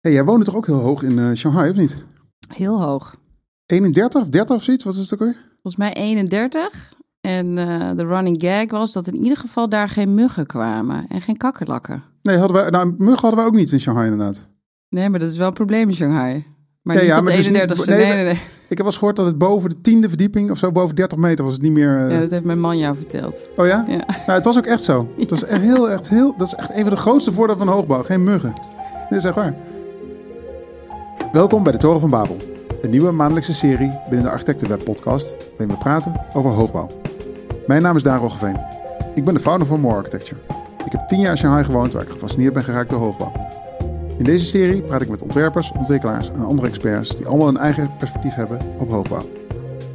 Hey, jij woonde toch ook heel hoog in uh, Shanghai, of niet? Heel hoog. 31 of 30 of zoiets? Wat is het ook weer? Volgens mij 31. En uh, de running gag was dat in ieder geval daar geen muggen kwamen en geen kakkerlakken. Nee, hadden we, nou, muggen hadden we ook niet in Shanghai inderdaad. Nee, maar dat is wel een probleem in Shanghai. Maar ja, niet ja, op de 31ste. Dus nee, nee, nee, Ik heb wel eens gehoord dat het boven de tiende verdieping of zo, boven 30 meter was het niet meer... Uh... Ja, dat heeft mijn man jou verteld. Oh ja? Ja. Nou, het was ook echt zo. Het was echt heel, echt heel, dat is echt een van de grootste voordelen van hoogbouw. Geen muggen. Dit is echt waar. Welkom bij de Toren van Babel. Een nieuwe maandelijkse serie binnen de Architectenweb podcast waarin we praten over hoogbouw. Mijn naam is Daan Roggeveen. Ik ben de founder van More Architecture. Ik heb tien jaar in Shanghai gewoond waar ik gefascineerd ben geraakt door hoogbouw. In deze serie praat ik met ontwerpers, ontwikkelaars en andere experts die allemaal een eigen perspectief hebben op hoogbouw.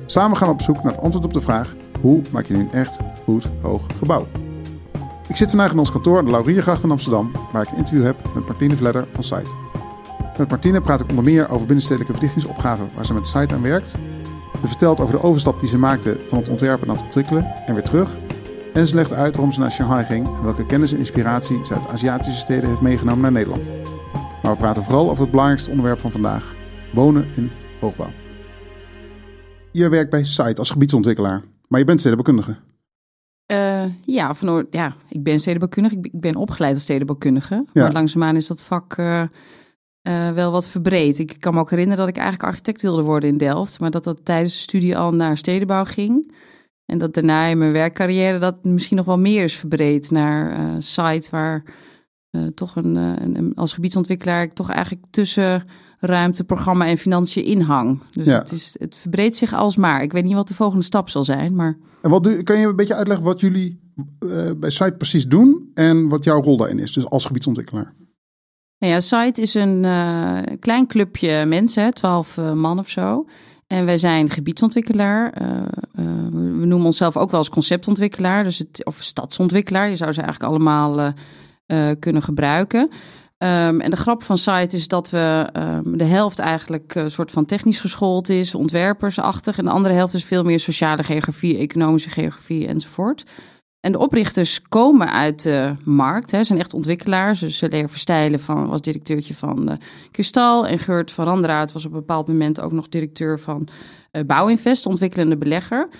Samen gaan we op zoek naar het antwoord op de vraag: hoe maak je nu een echt goed hoog gebouw? Ik zit vandaag in ons kantoor aan de Lauriergracht in Amsterdam, waar ik een interview heb met Martine Vledder van Site. Met Martine praat ik onder meer over binnenstedelijke verdichtingsopgaven waar ze met Site aan werkt. Ze vertelt over de overstap die ze maakte van het ontwerpen naar het ontwikkelen en weer terug. En ze legt uit waarom ze naar Shanghai ging en welke kennis en inspiratie ze uit Aziatische steden heeft meegenomen naar Nederland. Maar we praten vooral over het belangrijkste onderwerp van vandaag: wonen in hoogbouw. Je werkt bij Site als gebiedsontwikkelaar, maar je bent stedenbouwkundige. Uh, ja, van, ja, ik ben stedenbouwkundige. Ik ben opgeleid als stedenbouwkundige. Ja. Maar langzaamaan is dat vak uh, uh, wel wat verbreed. Ik kan me ook herinneren dat ik eigenlijk architect wilde worden in Delft. Maar dat dat tijdens de studie al naar stedenbouw ging. En dat daarna in mijn werkcarrière dat misschien nog wel meer is verbreed naar site waar uh, toch een, een, als gebiedsontwikkelaar ik toch eigenlijk tussen ruimte, programma en financiën inhang. Dus het, is, het verbreedt zich alsmaar. Ik weet niet wat de volgende stap zal zijn, maar... En wat doe, kan je een beetje uitleggen wat jullie uh, bij Site precies doen en wat jouw rol daarin is, dus als gebiedsontwikkelaar? Ja, Site is een uh, klein clubje mensen, twaalf man of zo. En wij zijn gebiedsontwikkelaar. we noemen onszelf ook wel als conceptontwikkelaar, dus het, of stadsontwikkelaar. Je zou ze eigenlijk allemaal uh, kunnen gebruiken. Um, en de grap van site is dat we um, de helft eigenlijk een soort van technisch geschoold is, ontwerpersachtig. En de andere helft is veel meer sociale geografie, economische geografie enzovoort. En de oprichters komen uit de markt, hè, zijn echt ontwikkelaars. Dus Leer Verstijlen van, was directeurtje van uh, Kristal. En Geurt van Randraat was op een bepaald moment ook nog directeur van uh, Bouwinvest, ontwikkelende belegger. Um,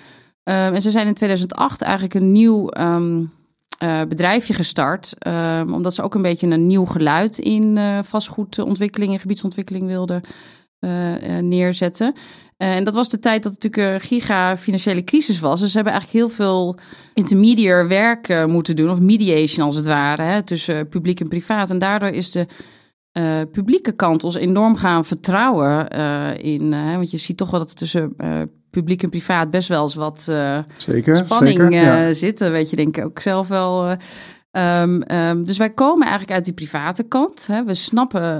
en ze zijn in 2008 eigenlijk een nieuw um, uh, bedrijfje gestart. Uh, omdat ze ook een beetje een nieuw geluid in vastgoedontwikkeling en gebiedsontwikkeling wilden neerzetten. En dat was de tijd dat het natuurlijk een giga financiële crisis was. Dus ze hebben eigenlijk heel veel intermediair werk moeten doen, of mediation als het ware, hè, tussen publiek en privaat. En daardoor is de publieke kant ons enorm gaan vertrouwen in. want je ziet toch wel dat het tussen publiek en privaat best wel eens wat zeker, spanning zeker, ja. zitten. Weet je, denk ik ook zelf wel. Um, um, dus wij komen eigenlijk uit die private kant. Hè. We snappen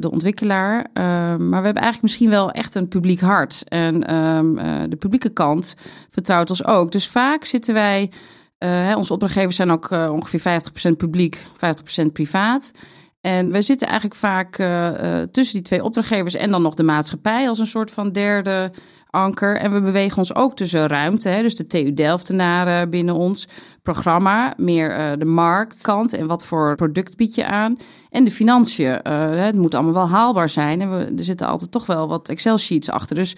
de ontwikkelaar, maar we hebben eigenlijk misschien wel echt een publiek hart. En um, de publieke kant vertrouwt ons ook. Dus vaak zitten wij, hè, onze opdrachtgevers zijn ook ongeveer 50% publiek, 50% privaat. En wij zitten eigenlijk vaak tussen die twee opdrachtgevers en dan nog de maatschappij als een soort van derde anker. En we bewegen ons ook tussen ruimte, dus de TU Delftenaren binnen ons programma, meer uh, de marktkant en wat voor product bied je aan. En de financiën. Uh, het moet allemaal wel haalbaar zijn. En we, er zitten altijd toch wel wat Excel-sheets achter. Dus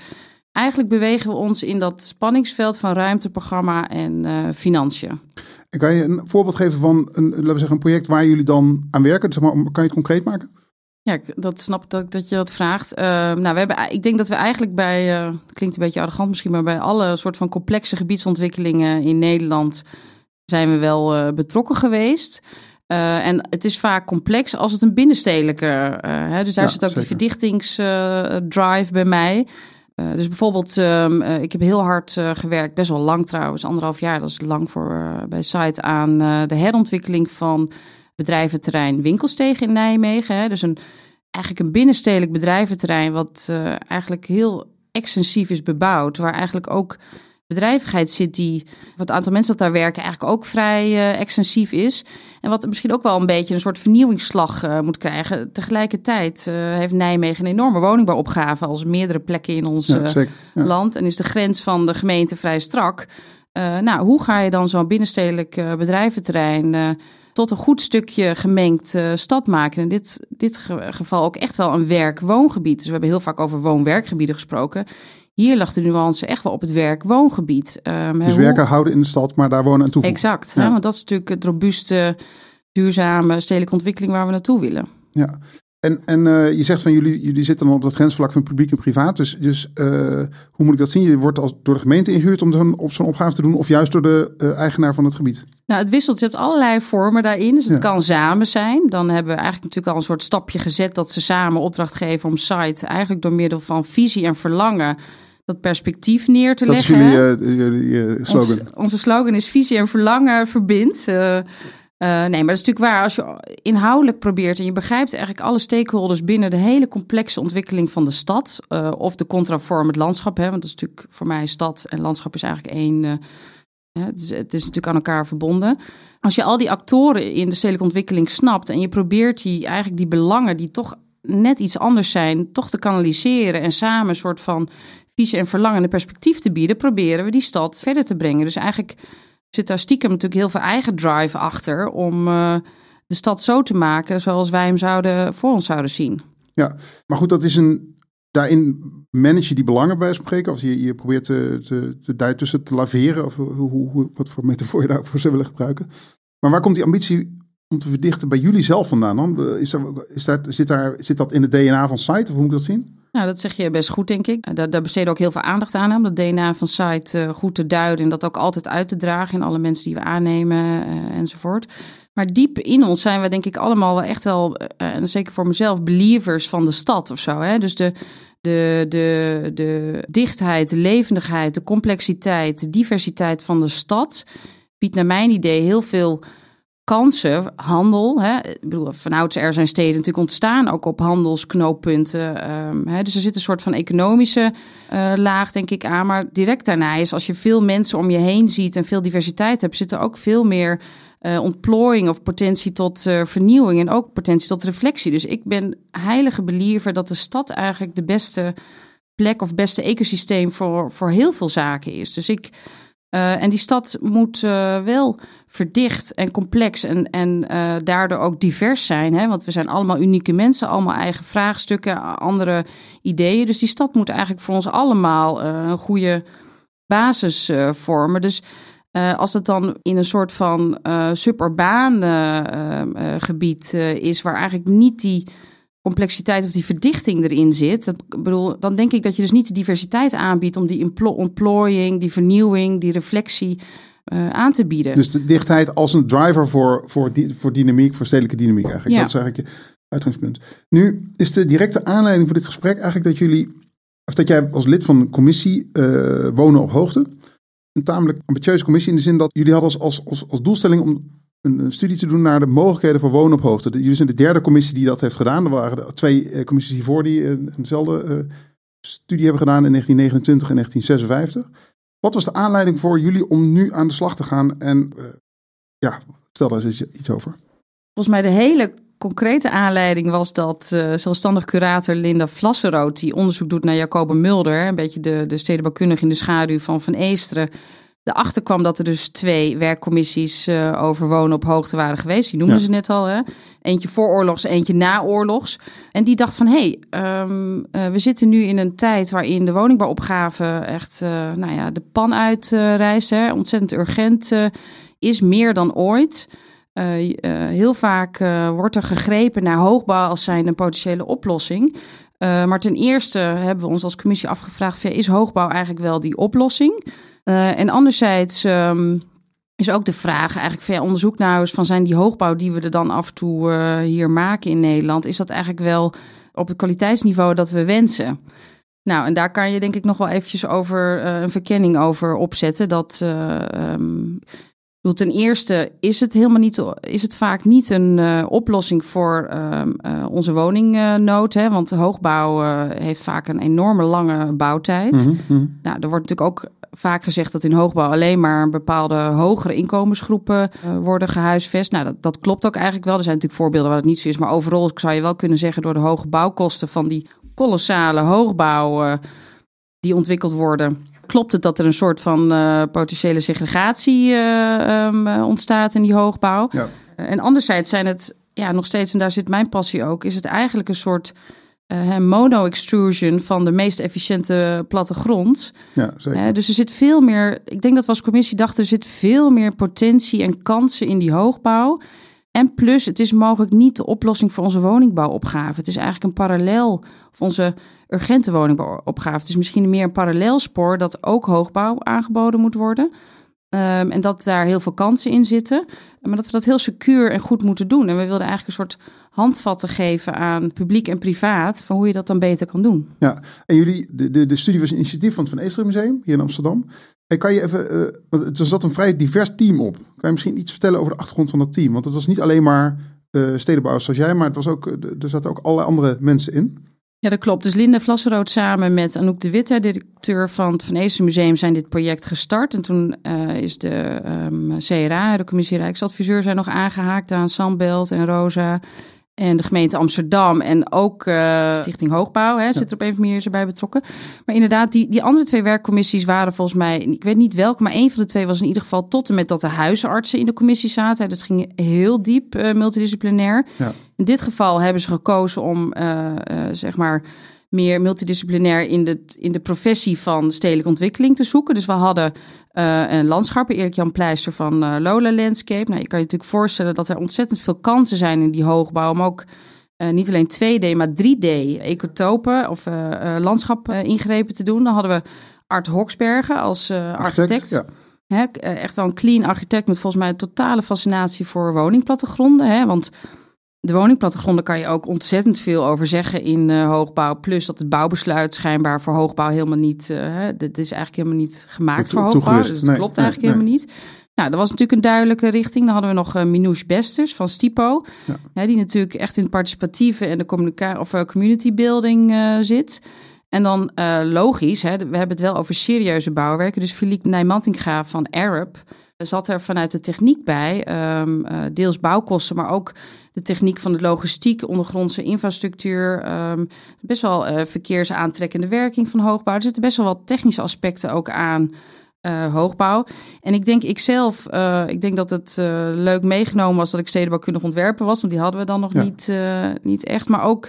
eigenlijk bewegen we ons in dat spanningsveld van ruimteprogramma en financiën. Kan je een voorbeeld geven van een, laten we zeggen, een project waar jullie dan aan werken? Zeg maar, kan je het concreet maken? Ja, dat snap ik dat, dat je dat vraagt. Uh, nou, we hebben, ik denk dat we eigenlijk bij, uh, klinkt een beetje arrogant misschien, maar bij alle soort van complexe gebiedsontwikkelingen in Nederland zijn we wel uh, betrokken geweest. en het is vaak complex als het een binnenstedelijke, hè, dus daar zit ook zeker. de verdichtingsdrive bij mij. dus bijvoorbeeld, um, ik heb heel hard gewerkt, best wel lang trouwens, anderhalf jaar, dat is lang voor bij Site, aan de herontwikkeling van bedrijventerrein Winkelsteeg in Nijmegen. Hè. Dus een, eigenlijk een binnenstedelijk bedrijventerrein wat uh, eigenlijk heel extensief is bebouwd. Waar eigenlijk ook bedrijvigheid zit die, wat het aantal mensen dat daar werken, eigenlijk ook vrij uh, extensief is. En wat misschien ook wel een beetje een soort vernieuwingsslag uh, moet krijgen. Tegelijkertijd uh, heeft Nijmegen een enorme woningbouwopgave als meerdere plekken in ons ja, ja. land. En is de grens van de gemeente vrij strak. nou, hoe ga je dan zo'n binnenstedelijk bedrijventerrein tot een goed stukje gemengd uh, stad maken. In dit, dit geval ook echt wel een werk-woongebied. Dus we hebben heel vaak over woon-werkgebieden gesproken. Hier lag de nuance echt wel op het werk-woongebied. Um, dus werken houden in de stad, maar daar wonen en toevoegen. Exact, hè, want dat is natuurlijk het robuuste, duurzame stedelijke ontwikkeling waar we naartoe willen. Ja, en, en uh, je zegt van jullie, jullie zitten dan op dat grensvlak van publiek en privaat. Dus, dus uh, hoe moet ik dat zien? Je wordt als, door de gemeente ingehuurd om zo'n, op zo'n opgave te doen of juist door de uh, eigenaar van het gebied? Nou, het wisselt. Je hebt allerlei vormen daarin. Dus het kan samen zijn. Dan hebben we eigenlijk natuurlijk al een soort stapje gezet dat ze samen opdracht geven om site eigenlijk door middel van visie en verlangen dat perspectief neer te leggen. Dat is jullie, jullie slogan. Ons, onze slogan is visie en verlangen verbindt. Uh, nee, maar dat is natuurlijk waar. Als je inhoudelijk probeert en je begrijpt eigenlijk alle stakeholders binnen de hele complexe ontwikkeling van de stad. Uh, of de contraform het landschap. Hè, want dat is natuurlijk voor mij stad en landschap is eigenlijk één. Uh, het, is, het, is, natuurlijk aan elkaar verbonden. Als je al die actoren in de stedelijke ontwikkeling snapt en je probeert die eigenlijk die belangen die toch net iets anders zijn, toch te kanaliseren en samen een soort van visie en verlangende perspectief te bieden, proberen we die stad verder te brengen. Dus eigenlijk zit daar stiekem natuurlijk heel veel eigen drive achter om uh, de stad zo te maken zoals wij hem zouden voor ons zouden zien. Ja, maar goed, dat is een. Daarin manage je die belangen bij spreken, of je, je probeert te, te, te daartussen te laveren, of hoe, hoe, wat voor metafoor je daarvoor zou willen gebruiken. Maar waar komt die ambitie om te verdichten bij jullie zelf vandaan dan? Is daar, is daar, zit, daar, zit dat in het DNA van site, of hoe moet ik dat zien? Nou, dat zeg je best goed, denk ik. Daar, daar besteden ook heel veel aandacht aan om dat DNA van site uh, goed te duiden en dat ook altijd uit te dragen in alle mensen die we aannemen uh, enzovoort. Maar diep in ons zijn we denk ik allemaal echt wel, en zeker voor mezelf, believers van de stad of zo. Hè? Dus de, de, de, de dichtheid, de levendigheid, de complexiteit, de diversiteit van de stad biedt naar mijn idee heel veel kansen, handel. Hè. Ik bedoel, vanouds er zijn steden natuurlijk ontstaan, ook op handelsknooppunten. Um, hè. Dus er zit een soort van economische uh, laag, denk ik, aan. Maar direct daarna is, als je veel mensen om je heen ziet en veel diversiteit hebt, zit er ook veel meer uh, ontplooiing of potentie tot uh, vernieuwing en ook potentie tot reflectie. Dus ik ben heilige believer dat de stad eigenlijk de beste plek of beste ecosysteem voor, voor heel veel zaken is. Dus ik uh, en die stad moet uh, wel verdicht en complex en, en uh, daardoor ook divers zijn. Hè? Want we zijn allemaal unieke mensen, allemaal eigen vraagstukken, andere ideeën. Dus die stad moet eigenlijk voor ons allemaal een goede basis vormen. Dus als het dan in een soort van suburbaan gebied is, waar eigenlijk niet die complexiteit of die verdichting erin zit, dat, bedoel, dan denk ik dat je dus niet de diversiteit aanbiedt om die ontplooiing, die vernieuwing, die reflectie uh, aan te bieden. Dus de dichtheid als een driver voor, voor, voor dynamiek, voor stedelijke dynamiek eigenlijk. Ja. Dat is eigenlijk je uitgangspunt. Nu is de directe aanleiding voor dit gesprek eigenlijk dat jullie, of dat jij als lid van de commissie uh, Wonen op Hoogte, een tamelijk ambitieuze commissie in de zin dat jullie hadden als, als, als doelstelling om een studie te doen naar de mogelijkheden voor wonen op hoogte. Jullie zijn de derde commissie die dat heeft gedaan. Er waren twee eh, commissies hiervoor die een, eenzelfde uh, studie hebben gedaan in 1929 en 1956. Wat was de aanleiding voor jullie om nu aan de slag te gaan? En ja, stel daar eens iets over. Volgens mij de hele concrete aanleiding was dat zelfstandig curator Linda Vlasseroot, die onderzoek doet naar Jacobe Mulder, een beetje de, de stedenbouwkundige in de schaduw van Van Eesteren, Daarachter kwam dat er dus twee werkcommissies uh, over wonen op hoogte waren geweest. Die noemden ze net al. Hè? Eentje vooroorlogs, eentje naoorlogs. En die dacht van, hé, hey, um, uh, we zitten nu in een tijd waarin de woningbouwopgave echt uh, nou ja, de pan uitreist. Hè? Ontzettend urgent is, meer dan ooit. heel vaak wordt er gegrepen naar hoogbouw als zijn een potentiële oplossing. maar ten eerste hebben we ons als commissie afgevraagd, is hoogbouw eigenlijk wel die oplossing? Uh, en anderzijds um, is ook de vraag, eigenlijk van onderzoek nou eens van zijn die hoogbouw die we er dan af en toe uh, hier maken in Nederland, is dat eigenlijk wel op het kwaliteitsniveau dat we wensen? Nou, en daar kan je denk ik nog wel eventjes over uh, een verkenning over opzetten. Dat um, ten eerste is het helemaal niet, is het vaak niet een uh, oplossing voor uh, uh, onze woningnood. Hè? Want hoogbouw heeft vaak een enorme lange bouwtijd. Mm -hmm. Nou, er wordt natuurlijk ook vaak gezegd dat in hoogbouw alleen maar bepaalde hogere inkomensgroepen uh, worden gehuisvest. Nou, dat, dat klopt ook eigenlijk wel. Er zijn natuurlijk voorbeelden waar het niet zo is. Maar overal zou je wel kunnen zeggen door de hoge bouwkosten van die kolossale hoogbouw uh, die ontwikkeld worden klopt het dat er een soort van uh, potentiële segregatie uh, um, ontstaat in die hoogbouw. Ja. en anderzijds zijn het ja, nog steeds, en daar zit mijn passie ook, is het eigenlijk een soort uh, mono-extrusion van de meest efficiënte plattegrond. Ja, zeker. dus er zit veel meer, ik denk dat we als commissie dachten, er zit veel meer potentie en kansen in die hoogbouw. En plus, het is mogelijk niet de oplossing voor onze woningbouwopgave. Het is eigenlijk een parallel, of onze urgente woningbouwopgave. Het is misschien meer een parallelspoor dat ook hoogbouw aangeboden moet worden. Um, en dat daar heel veel kansen in zitten. Maar dat we dat heel secuur en goed moeten doen. En we wilden eigenlijk een soort handvatten geven aan publiek en privaat. van hoe je dat dan beter kan doen. Ja, en jullie, de, de, de studie was een initiatief van het Van Eesteren Museum hier in Amsterdam. En kan je even, uh, want er zat een vrij divers team op. Kan je misschien iets vertellen over de achtergrond van dat team? Want het was niet alleen maar uh, stedenbouwers zoals jij, maar het was ook, er zaten ook allerlei andere mensen in. Ja, dat klopt. Dus Linda Vlasserood samen met Anouk de Witte, directeur van het Van Museum, zijn dit project gestart. En toen uh, is de um, CRA, de Commissie Rijksadviseur, zijn nog aangehaakt aan Sambelt en Rosa en de gemeente Amsterdam en ook uh, Stichting Hoogbouw hè, zit er op een of andere manier bij betrokken. Maar inderdaad, die, die andere twee werkcommissies waren volgens mij, ik weet niet welke, maar één van de twee was in ieder geval tot en met dat de huisartsen in de commissie zaten. Dat ging heel diep uh, multidisciplinair. Ja. In dit geval hebben ze gekozen om, uh, zeg maar, meer multidisciplinair in de, in de professie van stedelijke ontwikkeling te zoeken. Dus we hadden uh, een landschappen, Erik Jan Pleister van uh, Lola Landscape. Nou, je kan je natuurlijk voorstellen dat er ontzettend veel kansen zijn in die hoogbouw, maar ook uh, niet alleen 2D, maar 3D ecotopen of landschap ingrepen te doen. Dan hadden we Art Hoksbergen als architect. architect. Ja. echt wel een clean architect met volgens mij een totale fascinatie voor woningplattegronden. Hè? Want de woningplattegronden kan je ook ontzettend veel over zeggen in uh, hoogbouw. Plus dat het bouwbesluit schijnbaar voor hoogbouw helemaal niet... Uh, dit is eigenlijk helemaal niet gemaakt voor hoogbouw. Dus dat klopt eigenlijk helemaal niet. Nou, dat was natuurlijk een duidelijke richting. Dan hadden we nog uh, Minouche Besters van Stipo. Ja. die natuurlijk echt in het participatieve en de communica of, community building zit. En dan logisch, hè, we hebben het wel over serieuze bouwwerken. Dus Philippe Nijmantinga van Arab zat er vanuit de techniek bij. Um, deels bouwkosten, maar ook de techniek van de logistiek, ondergrondse infrastructuur, um, best wel uh, verkeersaantrekkende werking van hoogbouw. Er zitten best wel wat technische aspecten ook aan. Uh, hoogbouw. En ik denk, ikzelf, uh, ik denk dat het uh, leuk meegenomen was dat ik stedenbouwkundig ontwerpen was, want die hadden we dan nog niet, niet echt. Maar ook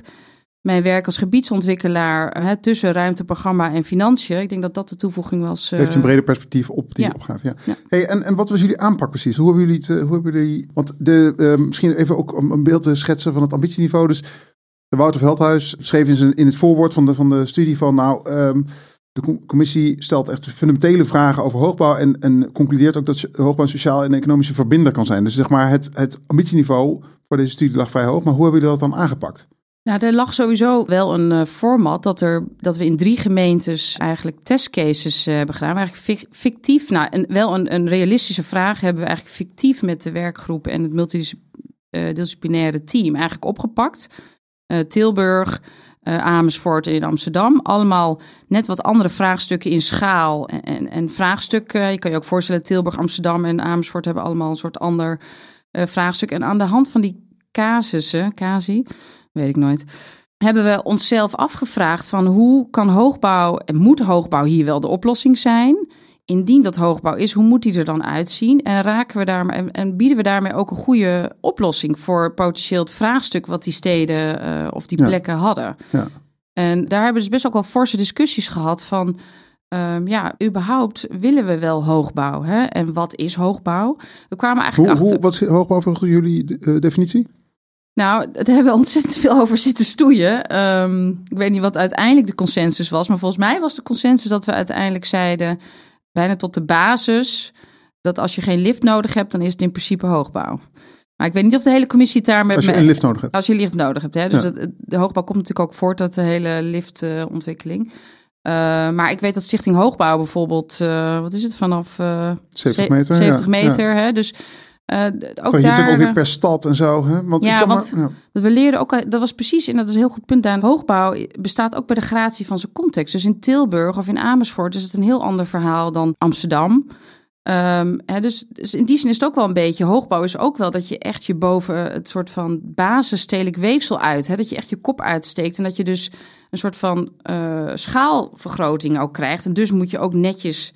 mijn werk als gebiedsontwikkelaar hè, tussen ruimteprogramma en financiën. Ik denk dat dat de toevoeging was. Uh... Heeft een breder perspectief op die opgave. Ja. ja. Hey, en, en wat was jullie aanpak precies? Hoe hebben jullie het? Hoe hebben jullie? Want de, uh, misschien even ook om een beeld te schetsen van het ambitieniveau. Dus Wouter Veldhuis schreef in, zijn, in het voorwoord van de, van de studie van nou. Um, de commissie stelt echt fundamentele vragen over hoogbouw en, en concludeert ook dat hoogbouw een sociaal en economische verbinder kan zijn. Dus zeg maar, het, het ambitieniveau voor deze studie lag vrij hoog. Maar hoe hebben jullie dat dan aangepakt? Nou, er lag sowieso wel een uh, format dat, er, dat we in drie gemeentes eigenlijk testcases uh, hebben gedaan. Eigenlijk fictief, nou, een, wel een, een realistische vraag hebben we eigenlijk fictief met de werkgroep en het multidisciplinaire uh, team eigenlijk opgepakt. Tilburg, Amersfoort en in Amsterdam. Allemaal net wat andere vraagstukken in schaal en, en, en vraagstukken. Je kan je ook voorstellen, Tilburg, Amsterdam en Amersfoort hebben allemaal een soort ander vraagstuk. En aan de hand van die casussen, casi weet ik nooit. Hebben we onszelf afgevraagd van hoe kan hoogbouw en moet hoogbouw hier wel de oplossing zijn? Indien dat hoogbouw is, hoe moet die er dan uitzien? En raken we daar en, en bieden we daarmee ook een goede oplossing voor potentieel het vraagstuk wat die steden uh, of die plekken hadden? Ja. En daar hebben we dus best ook wel forse discussies gehad van. Um, ja, überhaupt willen we wel hoogbouw? Hè? En wat is hoogbouw? We kwamen eigenlijk hoe, achter. Hoe, wat is hoogbouw volgens jullie uh, definitie? Nou, daar hebben we ontzettend veel over zitten stoeien. Um, ik weet niet wat uiteindelijk de consensus was, maar volgens mij was de consensus dat we uiteindelijk zeiden, bijna tot de basis, dat als je geen lift nodig hebt, dan is het in principe hoogbouw. Maar ik weet niet of de hele commissie het daar met Als je een lift nodig hebt. Als je een lift nodig hebt. Hè? Dus de hoogbouw komt natuurlijk ook voort uit de hele liftontwikkeling. Uh, maar ik weet dat Stichting Hoogbouw bijvoorbeeld, uh, wat is het, vanaf uh, 70 meter. 70 meter. Hè? Dus uh, ook je daar, natuurlijk ook weer per stad en zo. Hè? Want ja, want maar, ja. we leerden ook, dat was precies, en dat is een heel goed punt aan hoogbouw, bestaat ook bij de gratie van zijn context. Dus in Tilburg of in Amersfoort is het een heel ander verhaal dan Amsterdam. Ehm, hè, dus, dus in die zin is het ook wel een beetje, hoogbouw is ook wel dat je echt je boven het soort van basisstedelijk weefsel uit, hè, dat je echt je kop uitsteekt en dat je dus een soort van uh, schaalvergroting ook krijgt. En dus moet je ook netjes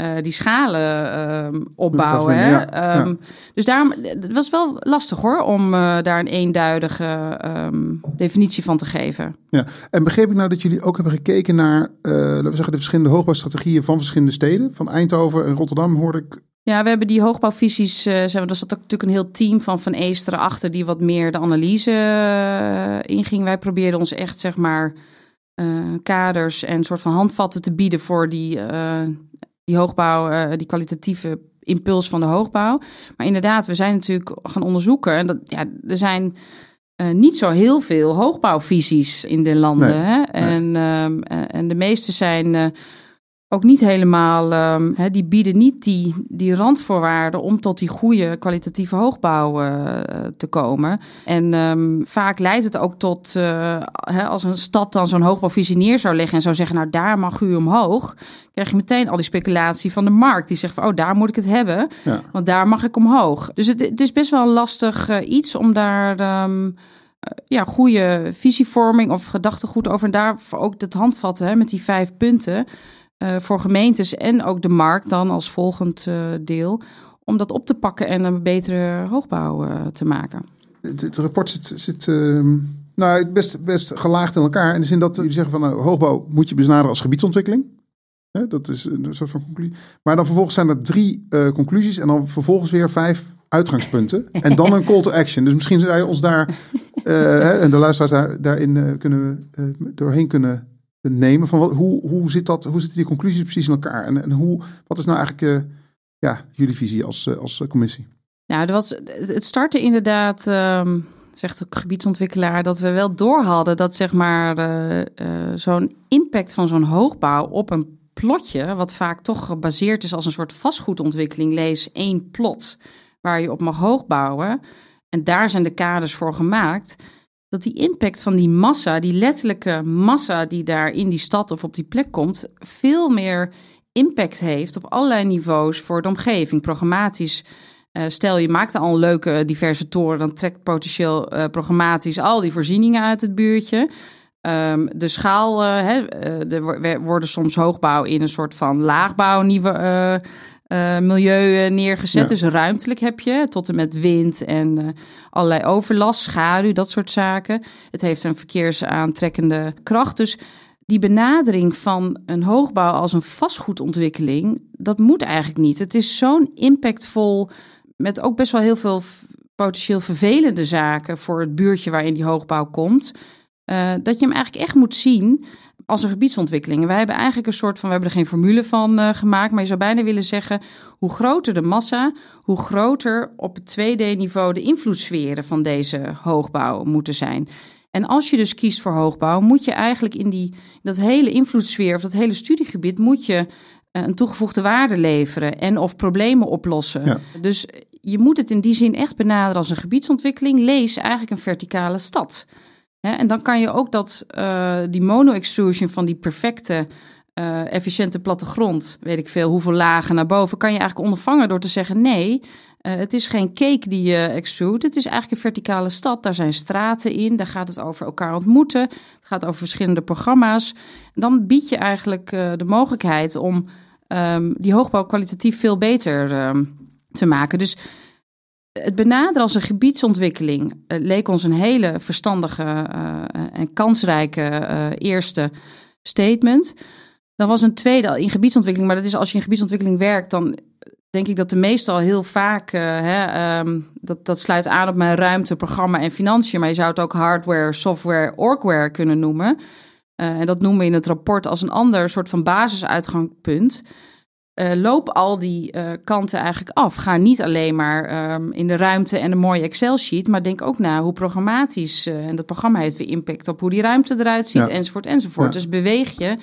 uh, die schalen uh, opbouwen. Hè? Ja, um, ja. Dus daarom, het was wel lastig hoor, om uh, daar een eenduidige um, definitie van te geven. Ja, en begreep ik nou dat jullie ook hebben gekeken naar, laten we zeggen, de verschillende hoogbouwstrategieën van verschillende steden? Van Eindhoven en Rotterdam hoorde ik. Ja, we hebben die hoogbouwvisies, zeg maar, er zat ook natuurlijk een heel team van Van Eesteren achter die wat meer de analyse inging. Wij probeerden ons echt, zeg maar, kaders en soort van handvatten te bieden voor die die hoogbouw, uh, die kwalitatieve impuls van de hoogbouw. Maar inderdaad, we zijn natuurlijk gaan onderzoeken. En dat, ja, er zijn uh, niet zo heel veel hoogbouwvisies in de landen. Nee, hè? En, nee. um, en de meeste zijn ook niet helemaal, um, hè, die bieden niet die, die randvoorwaarden om tot die goede kwalitatieve hoogbouw uh, te komen. En um, vaak leidt het ook tot, uh, hè, als een stad dan zo'n hoogbouwvisie neer zou leggen en zou zeggen, nou daar mag u omhoog, krijg je meteen al die speculatie van de markt. Die zegt van, oh daar moet ik het hebben, ja. want daar mag ik omhoog. Dus het, het is best wel een lastig uh, iets om daar... Um, ja, goede visievorming of gedachtegoed over. En daarvoor ook het handvatten hè, met die vijf punten. Uh, voor gemeentes en ook de markt dan als volgend uh, deel. Om dat op te pakken en een betere hoogbouw uh, te maken. Het, het, rapport zit, zit ehm, nou, best, best gelaagd in elkaar. In de zin dat jullie zeggen van nou, hoogbouw moet je benaderen als gebiedsontwikkeling. Dat is een soort van conclusie. Maar dan vervolgens zijn er drie conclusies en dan vervolgens weer vijf uitgangspunten. En dan een call to action. Dus misschien zou je ons daar en de luisteraars daar, daarin kunnen, doorheen kunnen nemen. Van wat, hoe, hoe, zit dat, hoe zitten die conclusies precies in elkaar? En, en hoe, wat is nou eigenlijk uh, ja, jullie visie als, uh, als commissie? Nou, er was, het startte inderdaad, um, zegt de gebiedsontwikkelaar, dat we wel door hadden dat zeg maar uh, zo'n impact van zo'n hoogbouw op een plotje, wat vaak toch gebaseerd is als een soort vastgoedontwikkeling, lees één plot waar je op mag hoogbouwen. En daar zijn de kaders voor gemaakt dat die impact van die massa, die letterlijke massa die daar in die stad of op die plek komt, veel meer impact heeft op allerlei niveaus voor de omgeving. Programmatisch, uh, stel je maakt al een leuke diverse toren, dan trekt potentieel uh, programmatisch al die voorzieningen uit het buurtje. Um, de schaal, uh, er worden soms hoogbouw in een soort van laagbouwniveau uh, milieu neergezet. Ja. Dus ruimtelijk heb je, tot en met wind en uh, allerlei overlast, schaduw, dat soort zaken. Het heeft een verkeersaantrekkende kracht. Dus die benadering van een hoogbouw als een vastgoedontwikkeling, dat moet eigenlijk niet. Het is zo'n impactvol, met ook best wel heel veel potentieel vervelende zaken voor het buurtje waarin die hoogbouw komt. Uh, dat je hem eigenlijk echt moet zien als een gebiedsontwikkeling. wij hebben eigenlijk een soort van, we hebben er geen formule van uh, gemaakt, maar je zou bijna willen zeggen, hoe groter de massa, hoe groter op het 2D-niveau de invloedssferen van deze hoogbouw moeten zijn. En als je dus kiest voor hoogbouw, moet je eigenlijk in die, dat hele invloedssfeer of dat hele studiegebied, moet je uh, een toegevoegde waarde leveren en of problemen oplossen. Ja. Dus je moet het in die zin echt benaderen als een gebiedsontwikkeling. Lees eigenlijk een verticale stad en dan kan je ook dat, uh, die mono-extrusion van die perfecte, uh, efficiënte plattegrond, weet ik veel, hoeveel lagen naar boven, kan je eigenlijk ondervangen door te zeggen: nee, uh, het is geen cake die je extrude. Het is eigenlijk een verticale stad. Daar zijn straten in. Daar gaat het over elkaar ontmoeten. Het gaat over verschillende programma's. Dan bied je eigenlijk de mogelijkheid om um, die hoogbouw kwalitatief veel beter um, te maken. Dus het benaderen als een gebiedsontwikkeling uh, leek ons een hele verstandige uh, en kansrijke uh, eerste statement. Dan was een tweede in gebiedsontwikkeling, maar dat is als je in gebiedsontwikkeling werkt, dan denk ik dat de meestal heel vaak, hè, um, dat, dat sluit aan op mijn ruimte, programma en financiën, maar je zou het ook hardware, software, orgware kunnen noemen. en dat noemen we in het rapport als een ander soort van basisuitgangspunt. Uh, loop al die uh, kanten eigenlijk af. Ga niet alleen maar um, in de ruimte en een mooie Excel-sheet, maar denk ook na hoe programmatisch uh, en dat programma heeft weer impact op hoe die ruimte eruit ziet, ja. enzovoort, enzovoort. Ja. Dus beweeg je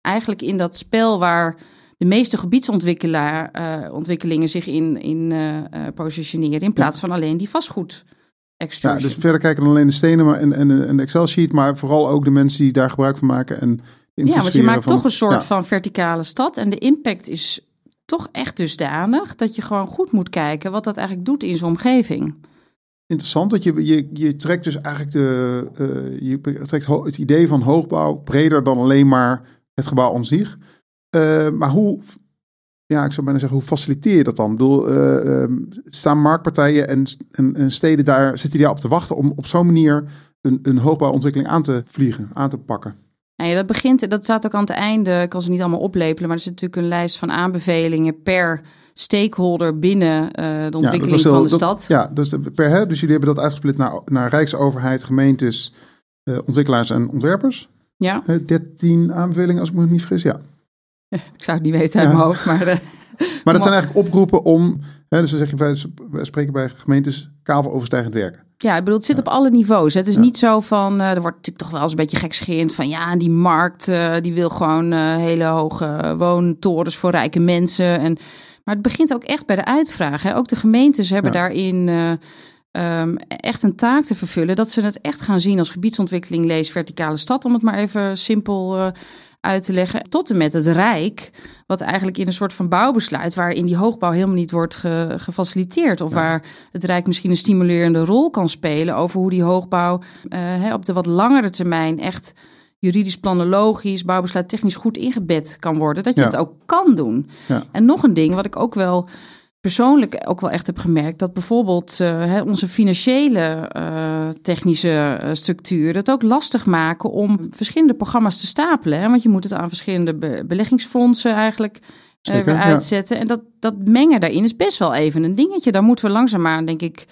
eigenlijk in dat spel waar de meeste gebiedsontwikkelingen zich in, in positioneren, in plaats ja. van alleen die vastgoed. Ja, dus verder kijken dan alleen de stenen maar, en, en, en de Excel-sheet, maar vooral ook de mensen die daar gebruik van maken en ja, want je maakt toch een soort ja. van verticale stad. En de impact is toch echt dusdanig dat je gewoon goed moet kijken wat dat eigenlijk doet in zijn omgeving. Interessant, dat je, je, je trekt dus eigenlijk de, uh, je trekt het idee van hoogbouw breder dan alleen maar het gebouw aan zich. Uh, maar hoe, ja, ik zou bijna zeggen, hoe faciliteer je dat dan? Ik bedoel, uh, staan marktpartijen en, en, en, steden daar, zitten die daar op te wachten om op zo'n manier een, een hoogbouwontwikkeling aan te vliegen, aan te pakken? Nou ja, dat begint, dat staat ook aan het einde, ik kan ze niet allemaal oplepelen, maar er zit natuurlijk een lijst van aanbevelingen per stakeholder binnen uh, de ontwikkeling van de stad. Ja, dus per hè, dus jullie hebben dat uitgesplit naar, naar Rijksoverheid, gemeentes, uh, ontwikkelaars en ontwerpers. Ja. 13 aanbevelingen, als ik me niet vergis, ja. ik zou het niet weten uit ja. mijn hoofd, maar... Uh, maar dat zijn eigenlijk oproepen om, hè, dus dan zeg je, wij, spreken bij gemeentes kavenoverstijgend werken. Ja, ik bedoel, het zit op alle niveaus. Het is niet zo van, uh, er wordt natuurlijk toch wel eens een beetje gekscherend van, ja, die markt, uh, die wil gewoon uh, hele hoge woontorens voor rijke mensen. En, maar het begint ook echt bij de uitvraag. Hè. Ook de gemeentes hebben ja. daarin um, echt een taak te vervullen. Dat ze het echt gaan zien als gebiedsontwikkeling, lees verticale stad, om het maar even simpel uit te leggen. Tot en met het Rijk, wat eigenlijk in een soort van bouwbesluit, waarin die hoogbouw helemaal niet wordt ge, gefaciliteerd. Of waar het Rijk misschien een stimulerende rol kan spelen over hoe die hoogbouw uh, op de wat langere termijn echt juridisch planologisch, bouwbesluit technisch goed ingebed kan worden. Dat je Ja. het ook kan doen. Ja. En nog een ding wat ik ook wel persoonlijk ook wel echt heb gemerkt, dat bijvoorbeeld eh, hè, onze financiële eh, technische eh, structuren het ook lastig maken om verschillende programma's te stapelen. Hè? Want je moet het aan verschillende be- beleggingsfondsen eigenlijk ja. uitzetten. En dat, dat mengen daarin is best wel even een dingetje. Daar moeten we langzaamaan, denk ik,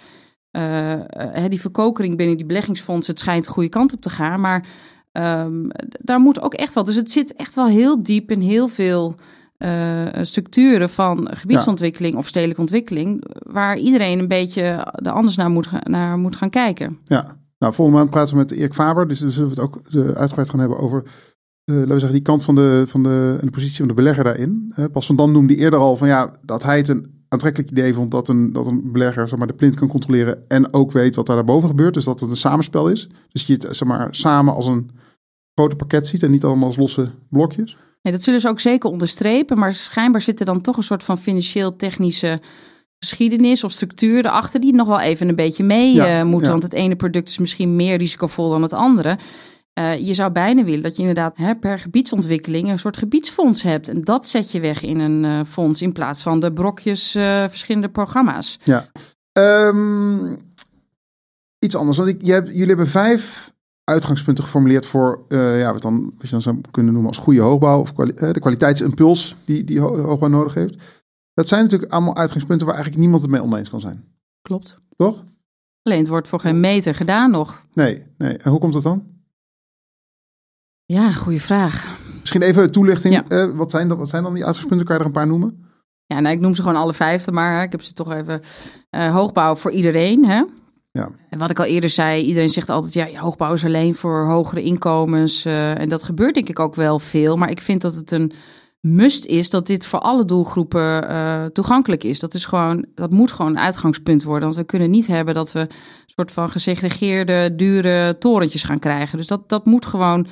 die verkokering binnen die beleggingsfondsen, het schijnt de goede kant op te gaan. Maar ehm, daar moet ook echt wel. Dus het zit echt wel heel diep in heel veel eh, structuren van gebiedsontwikkeling of stedelijke ontwikkeling, waar iedereen een beetje de anders naar moet, ga- naar moet gaan kijken. Ja, nou, volgende maand praten we met Erik Faber. Dus dan zullen we het ook uitgebreid gaan hebben over, eh, laten we zeggen, die kant van de, van de, en de positie van de belegger daarin. Pas van Dam noemde eerder al van ja, dat hij het een aantrekkelijk idee vond dat een, dat een belegger zeg maar, de plint kan controleren en ook weet wat daar daarboven gebeurt. Dus dat het een samenspel is. Dus je het zeg maar, samen als een grote pakket ziet en niet allemaal als losse blokjes. Nee, dat zullen ze ook zeker onderstrepen, maar schijnbaar zit er dan toch een soort van financieel-technische geschiedenis of structuur erachter die nog wel even een beetje mee Ja, eh, moet. ja. Want het ene product is misschien meer risicovol dan het andere. Eh, je zou bijna willen dat je inderdaad hè, per gebiedsontwikkeling een soort gebiedsfonds hebt. En dat zet je weg in een eh, fonds in plaats van de brokjes verschillende programma's. Ehm, iets anders. Want ik, je hebt, jullie hebben vijf uitgangspunten geformuleerd voor eh, ja, wat, dan, wat je dan zou kunnen noemen als goede hoogbouw. Of kwali- eh, de kwaliteitsimpuls die, die ho- hoogbouw nodig heeft. Dat zijn natuurlijk allemaal uitgangspunten waar eigenlijk niemand het mee oneens kan zijn. Klopt. Toch? Alleen het wordt voor geen meter gedaan nog. Nee, nee. En hoe komt dat dan? Ja, goede vraag. Misschien even een toelichting. Ja. Eh, wat, zijn dat, wat zijn dan die uitgangspunten? Kan je er een paar noemen? Ja, nou, ik noem ze gewoon alle vijfde, maar ik heb ze toch even. hoogbouw voor iedereen, hè? Ja. En wat ik al eerder zei, iedereen zegt altijd, ja, hoogbouw is alleen voor hogere inkomens. eh, en dat gebeurt denk ik ook wel veel. Maar ik vind dat het een must is dat dit voor alle doelgroepen eh, toegankelijk is. Dat, is gewoon, dat moet gewoon een uitgangspunt worden. Want we kunnen niet hebben dat we een soort van gesegregeerde, dure torentjes gaan krijgen. Dus dat, dat moet gewoon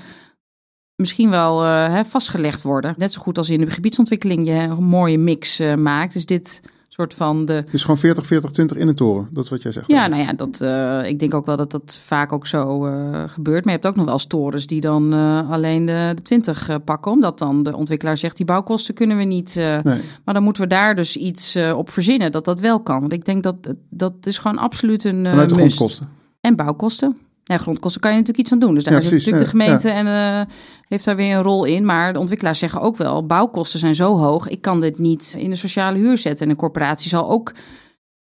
misschien wel eh, vastgelegd worden. Net zo goed als in de gebiedsontwikkeling je een mooie mix maakt. Is dit soort van de Dus gewoon 40, 40, 20 in een toren. Dat is wat jij zegt. ja, nou ja, dat, eh, ik denk ook wel dat dat vaak ook zo eh, gebeurt. Maar je hebt ook nog wel stores die dan eh, alleen de, de 20 eh, pakken. Omdat dan de ontwikkelaar zegt, die bouwkosten kunnen we niet. Nee. maar dan moeten we daar dus iets op verzinnen dat dat wel kan. Want ik denk dat dat is gewoon absoluut een Vanuit de grondkosten. En bouwkosten. Ja, grondkosten kan je natuurlijk iets aan doen. Dus daar Ja, is precies, natuurlijk de ja, gemeente en eh, heeft daar weer een rol in. Maar de ontwikkelaars zeggen ook wel, bouwkosten zijn zo hoog. Ik kan dit niet in een sociale huur zetten. En een corporatie zal ook...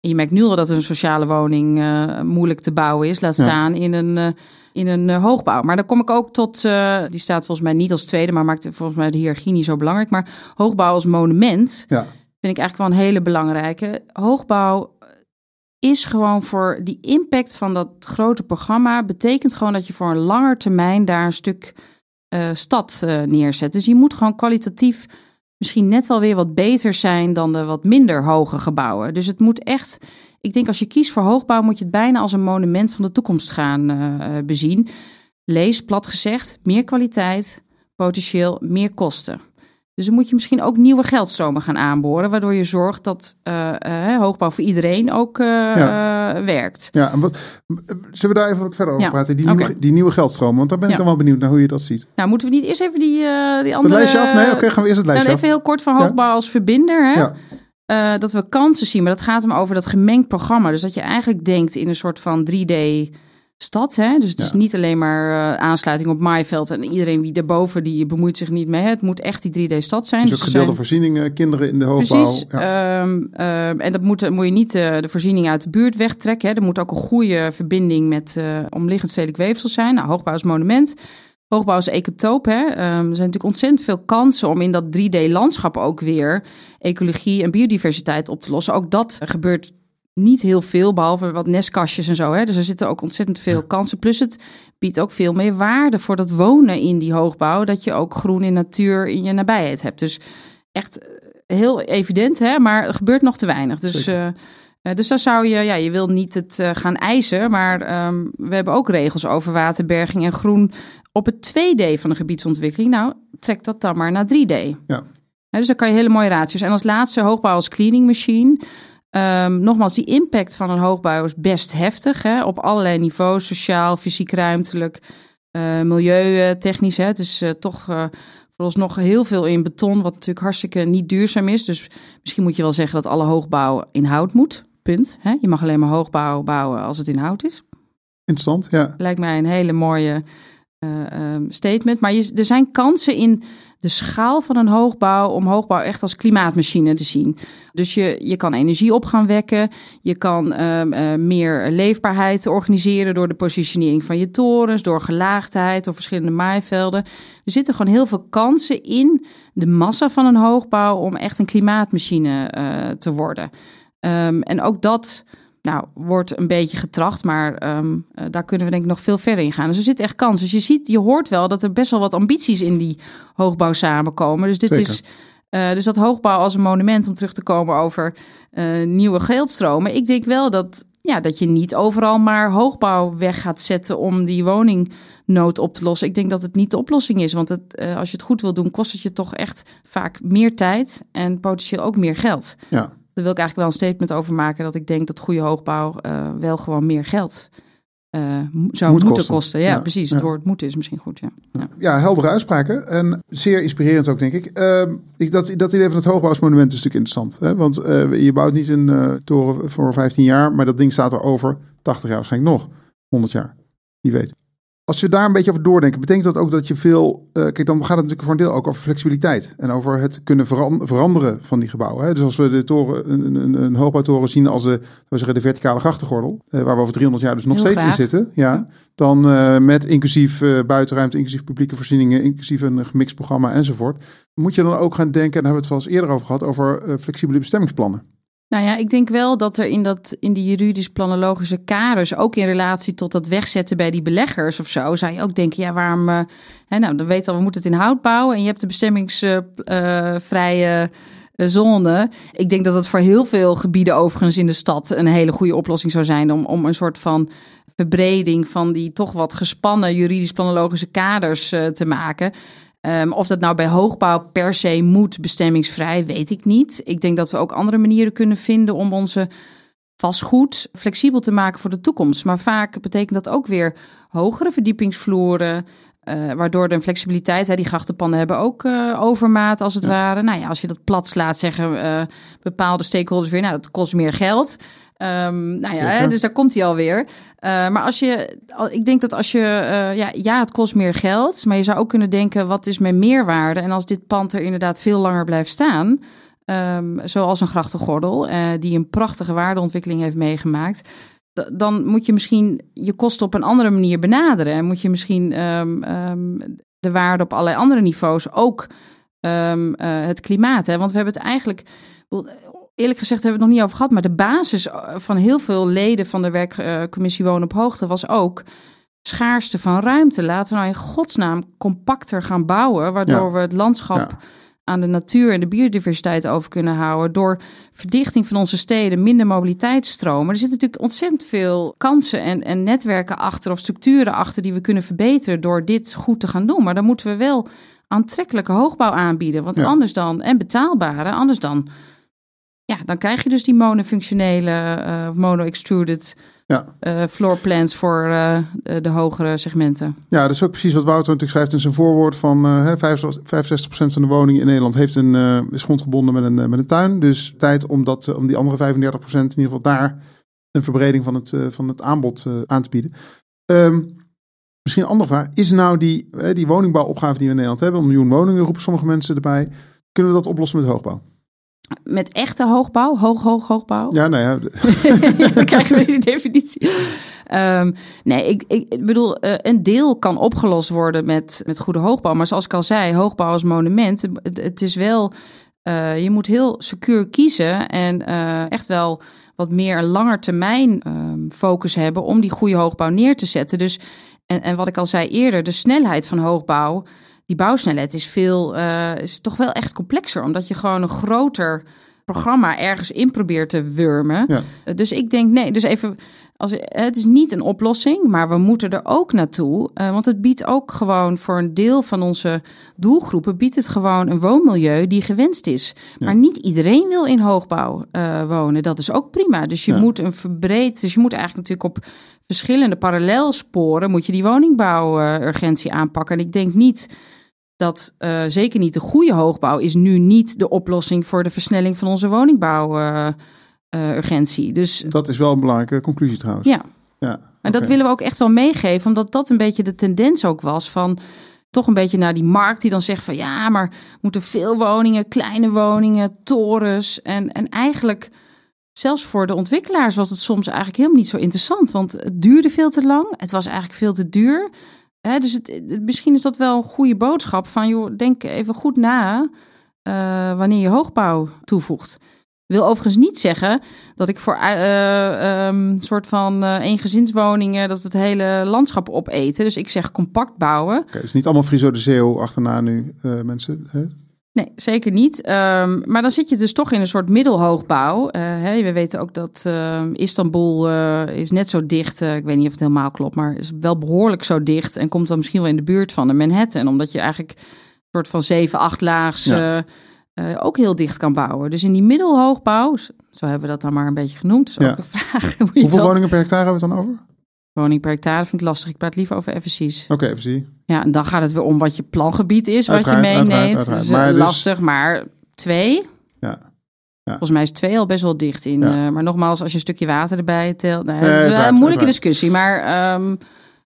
Je merkt nu al dat een sociale woning eh, moeilijk te bouwen is. Laat staan in een, eh, in een hoogbouw. Maar dan kom ik ook tot... die staat volgens mij niet als tweede, maar maakt volgens mij de hiërarchie niet zo belangrijk. Maar hoogbouw als monument Ja. vind ik eigenlijk wel een hele belangrijke. Hoogbouw is gewoon voor die impact van dat grote programma... betekent gewoon dat je voor een langer termijn daar een stuk eh, stad eh, neerzet. Dus je moet gewoon kwalitatief misschien net wel weer wat beter zijn... dan de wat minder hoge gebouwen. Dus het moet echt... Ik denk als je kiest voor hoogbouw... moet je het bijna als een monument van de toekomst gaan eh, bezien. Lees, plat gezegd, meer kwaliteit, potentieel meer kosten. Dus dan moet je misschien ook nieuwe geldstromen gaan aanboren, waardoor je zorgt dat uh, uh, hoogbouw voor iedereen ook uh, ja. werkt. Ja, en wat, zullen we daar even wat verder over ja. praten? Die, okay. nieuwe, die nieuwe geldstromen, want daar ben ik dan wel benieuwd naar hoe je dat ziet. Nou, moeten we niet eerst even die, die andere... Het lijstje af? Nee, oké, okay, gaan we eerst het lijstje nou, Even heel kort van hoogbouw als verbinder, hè? Dat we kansen zien, maar dat gaat hem over dat gemengd programma. Dus dat je eigenlijk denkt in een soort van 3D stad. Hè? Dus het is niet alleen maar uh, aansluiting op maaiveld en iedereen wie daarboven die bemoeit zich niet mee. Het moet echt die 3D-stad zijn. Dus, dus gedeelde zijn... voorzieningen, kinderen in de hoogbouw. Precies. Ja. Um, um, en dat moet, moet je niet uh, de voorzieningen uit de buurt wegtrekken. Hè? Er moet ook een goede verbinding met uh, omliggend stedelijk weefsel zijn. Nou, hoogbouw is monument. Hoogbouw is ecotoop. Hè? Um, er zijn natuurlijk ontzettend veel kansen om in dat 3D-landschap ook weer ecologie en biodiversiteit op te lossen. Ook dat gebeurt niet heel veel, behalve wat nestkastjes en zo. Hè. Dus er zitten ook ontzettend veel kansen. Plus het biedt ook veel meer waarde voor dat wonen in die hoogbouw. Dat je ook groen in natuur in je nabijheid hebt. Dus echt eh, heel evident, hè, maar er gebeurt nog te weinig. Dus, uh, dus daar zou je, ja, je wil niet het uh, gaan eisen, maar um, we hebben ook regels over waterberging en groen op het 2D van de gebiedsontwikkeling. Nou, trek dat dan maar naar 3D. Ja. dus daar kan je hele mooie ratios. En als laatste hoogbouw als cleaning machine. Um, nogmaals, die impact van een hoogbouw is best heftig hè, op allerlei niveaus, sociaal, fysiek, ruimtelijk, uh, milieutechnisch. Hè. Het is uh, toch uh, vooralsnog heel veel in beton, wat natuurlijk hartstikke niet duurzaam is. Dus misschien moet je wel zeggen dat alle hoogbouw in hout moet. Punt. Hè. Je mag alleen maar hoogbouw bouwen als het in hout is. Interessant, ja. Lijkt mij een hele mooie um, statement. Maar je, er zijn kansen in de schaal van een hoogbouw om hoogbouw echt als klimaatmachine te zien. Dus je, je kan energie op gaan wekken. Je kan um, uh, meer leefbaarheid organiseren door de positionering van je torens, door gelaagdheid, door verschillende maaivelden. Er zitten gewoon heel veel kansen in de massa van een hoogbouw om echt een klimaatmachine uh, te worden. Um, en ook dat nou, wordt een beetje getracht, maar um, uh, daar kunnen we denk ik nog veel verder in gaan. Dus er zit echt kans. Dus je ziet, je hoort wel dat er best wel wat ambities in die hoogbouw samenkomen. Dus dit Zeker. is. Uh, dus dat hoogbouw als een monument om terug te komen over uh, nieuwe geldstromen. Ik denk wel dat, ja, dat je niet overal maar hoogbouw weg gaat zetten om die woningnood op te lossen. Ik denk dat het niet de oplossing is. Want het, uh, als je het goed wil doen, kost het je toch echt vaak meer tijd en potentieel ook meer geld. Ja. Daar wil ik eigenlijk wel een statement over maken dat ik denk dat goede hoogbouw uh, wel gewoon meer geld uh, zou moet moeten kosten. Ja, ja, precies. Het woord moeten is misschien goed. Ja. ja. Ja. heldere uitspraken. En zeer inspirerend ook, denk ik. Uh, ik dat, dat idee van het hoogbouwsmonument is natuurlijk interessant. Hè? Want uh, je bouwt niet een toren voor 15 jaar, maar dat ding staat er over 80 jaar waarschijnlijk nog. 100 jaar. Wie weet. Als je daar een beetje over doordenken, betekent dat ook dat je veel. Uh, kijk, dan gaat het natuurlijk voor een deel ook over flexibiliteit. En over het kunnen veranderen van die gebouwen. Hè? Dus als we de toren, een, een, een hoogbouwtoren zien als de, we zeggen, de verticale grachtengordel. Uh, waar we over 300 jaar dus nog Heel steeds graag. in zitten. Ja, dan uh, met inclusief buitenruimte, inclusief publieke voorzieningen, inclusief een gemixt programma enzovoort. Moet je dan ook gaan denken, en daar hebben we het wel eens eerder over gehad, over flexibele bestemmingsplannen. Nou ja, ik denk wel dat er in, dat, in die juridisch planologische kaders, ook in relatie tot dat wegzetten bij die beleggers of zo, zou je ook denken, ja, waarom, uh, hè, nou, dan weten we, we moeten het in hout bouwen en je hebt de bestemmingsvrije uh, zone. Ik denk dat het voor heel veel gebieden overigens in de stad een hele goede oplossing zou zijn om, om een soort van verbreding van die toch wat gespannen juridisch planologische kaders uh, te maken. Um, of dat nou bij hoogbouw per se moet bestemmingsvrij, weet ik niet. Ik denk dat we ook andere manieren kunnen vinden om onze vastgoed flexibel te maken voor de toekomst. Maar vaak betekent dat ook weer hogere verdiepingsvloeren. Uh, waardoor de flexibiliteit, hè, die grachtenpanden hebben ook uh, overmaat als het ja. ware. Nou ja, als je dat plat slaat, zeggen uh, bepaalde stakeholders weer, nou dat kost meer geld. Um, nou ja, hè, dus daar komt hij alweer. Uh, maar als je, ik denk dat als je, uh, ja, ja, het kost meer geld, maar je zou ook kunnen denken, wat is mijn meerwaarde? En als dit pand er inderdaad veel langer blijft staan, um, zoals een grachtengordel, uh, die een prachtige waardeontwikkeling heeft meegemaakt, dan moet je misschien je kosten op een andere manier benaderen. En moet je misschien um, de waarde op allerlei andere niveaus ook het klimaat. Hè? Want we hebben het eigenlijk eerlijk gezegd hebben we het nog niet over gehad. Maar de basis eh, van heel veel leden van de werkcommissie Wonen op Hoogte was ook schaarste van ruimte. Laten we nou in godsnaam compacter gaan bouwen, waardoor ja. we het landschap ja. aan de natuur en de biodiversiteit over kunnen houden. Door verdichting van onze steden, minder mobiliteitsstromen. Er zitten natuurlijk ontzettend veel kansen en, en netwerken achter of structuren achter die we kunnen verbeteren door dit goed te gaan doen. Maar dan moeten we wel aantrekkelijke hoogbouw aanbieden. Want Ja. anders dan, en betaalbare, anders dan, ja, dan krijg je dus die monofunctionele eh, of mono-extruded Ja. eh, floor plans voor eh, de, hogere segmenten. Ja, dat is ook precies wat Wouter natuurlijk schrijft in zijn voorwoord van hè, 65% van de woningen in Nederland heeft een, is grondgebonden met een, met een tuin. Dus tijd om, dat, om die andere 35% in ieder geval daar een verbreding van het, van het aanbod aan te bieden. Ehm, misschien een andere vraag. Is nou die, die woningbouwopgave die we in Nederland hebben, een miljoen woningen roepen sommige mensen erbij, kunnen we dat oplossen met hoogbouw? Met echte hoogbouw, hoog, hoog, hoogbouw. Ja, nou ja, Dan krijgen we die definitie. Ehm, nee, ik, ik, ik bedoel, eh, een deel kan opgelost worden met, met goede hoogbouw. Maar zoals ik al zei, hoogbouw als monument, het, het is wel... eh, je moet heel secuur kiezen en eh, echt wel wat meer een langer termijn ehm, focus hebben om die goede hoogbouw neer te zetten. Dus, en, en wat ik al zei eerder, de snelheid van hoogbouw, die bouwsnelheid is veel, eh, is toch wel echt complexer, omdat je gewoon een groter programma ergens in probeert te wurmen. Ja. Uh, Dus ik denk, nee, dus even, als, het is niet een oplossing, maar we moeten er ook naartoe. uh, want het biedt ook gewoon voor een deel van onze doelgroepen, biedt het gewoon een woonmilieu die gewenst is. Ja. Maar niet iedereen wil in hoogbouw uh, wonen. Dat is ook prima. Dus je Ja. moet een verbreed, dus je moet eigenlijk natuurlijk op verschillende parallelsporen, moet je die woningbouwurgentie aanpakken. En ik denk niet dat uh, zeker niet de goede hoogbouw is nu niet de oplossing voor de versnelling van onze woningbouwurgentie. dus dat is wel een belangrijke conclusie trouwens. ja, ja oké. dat willen we ook echt wel meegeven, omdat dat een beetje de tendens ook was van toch een beetje naar die markt die dan zegt van ja, maar moeten veel woningen, kleine woningen, torens en, en eigenlijk zelfs voor de ontwikkelaars was het soms eigenlijk helemaal niet zo interessant, want het duurde veel te lang, het was eigenlijk veel te duur. Hè, dus het, het- misschien is dat wel een goede boodschap van joh, denk even goed na eh, wanneer je hoogbouw toevoegt. Wil overigens niet zeggen dat ik voor eh, ehm, soort van eh eengezinswoningen dat we het hele landschap opeten. Dus ik zeg compact bouwen. Oké, dus niet allemaal Friso de Zeeuw achterna nu, eh, mensen. Hè? Nee, zeker niet. Ehm, maar dan zit je dus toch in een soort middelhoogbouw. Eh, hè, we weten ook dat ehm, Istanbul eh, is net zo dicht. eh, ik weet niet of het helemaal klopt, maar is wel behoorlijk zo dicht. En komt dan misschien wel in de buurt van de Manhattan. Omdat je eigenlijk een soort van 7, 8 laags Ja. ook heel dicht kan bouwen. Dus in die middelhoogbouw, zo hebben we dat dan maar een beetje genoemd. Ja. ook vraag. Hoe Hoeveel dat... woningen per hectare hebben we het dan over? Woning per hectare vind ik lastig. Ik praat liever over FSC's. Oké, even zie. Ja, en dan gaat het weer om wat je plangebied is, wat je meeneemt. uiteraard, uiteraard. Dus, eh, Maar dus- lastig, maar twee. Ja. Volgens mij is twee al best wel dicht in. Ja. eh, maar nogmaals, als je een stukje water erbij telt. Nou, Nee, het is wel een moeilijke discussie. Maar ehm,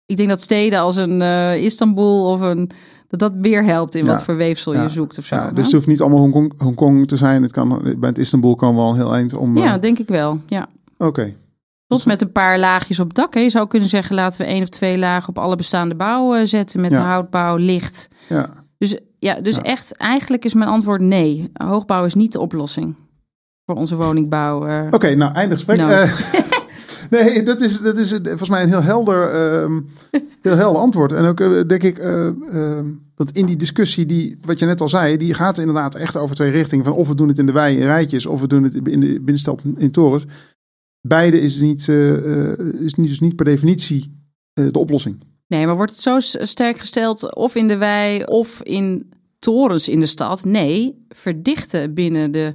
ik denk dat steden als een eh, Istanbul of een. dat dat meer helpt in Ja. wat voor weefsel je zoekt of zo. Dus het hoeft niet allemaal Hongkong, Hongkong te zijn. Het kan, bij het Istanbul kan wel heel eind om... ja, denk ik wel. Ja. Oké, Tot met een paar laagjes op dak. Hè. Je zou kunnen zeggen, laten we één of twee lagen op alle bestaande bouw eh, zetten. Met Ja. de houtbouw, licht. ja. Dus ja, dus Ja. echt, eigenlijk is mijn antwoord nee. Hoogbouw is niet de oplossing voor onze woningbouw. eh. Oké, nou, einde gesprek. Nou. Eh, nee, dat is, dat is volgens mij een heel helder, ehm, heel helder antwoord. En ook, denk ik, eh, ehm, dat in die discussie, die, wat je net al zei, die gaat inderdaad echt over twee richtingen. Van of we doen het in de wei in rijtjes, of we doen het in de binnenstad in, in torens. Beide is, niet, eh, eh, is niet, dus niet per definitie eh, de oplossing. Nee, maar wordt het zo sterk gesteld of in de wei of in torens in de stad? Nee, verdichten binnen de.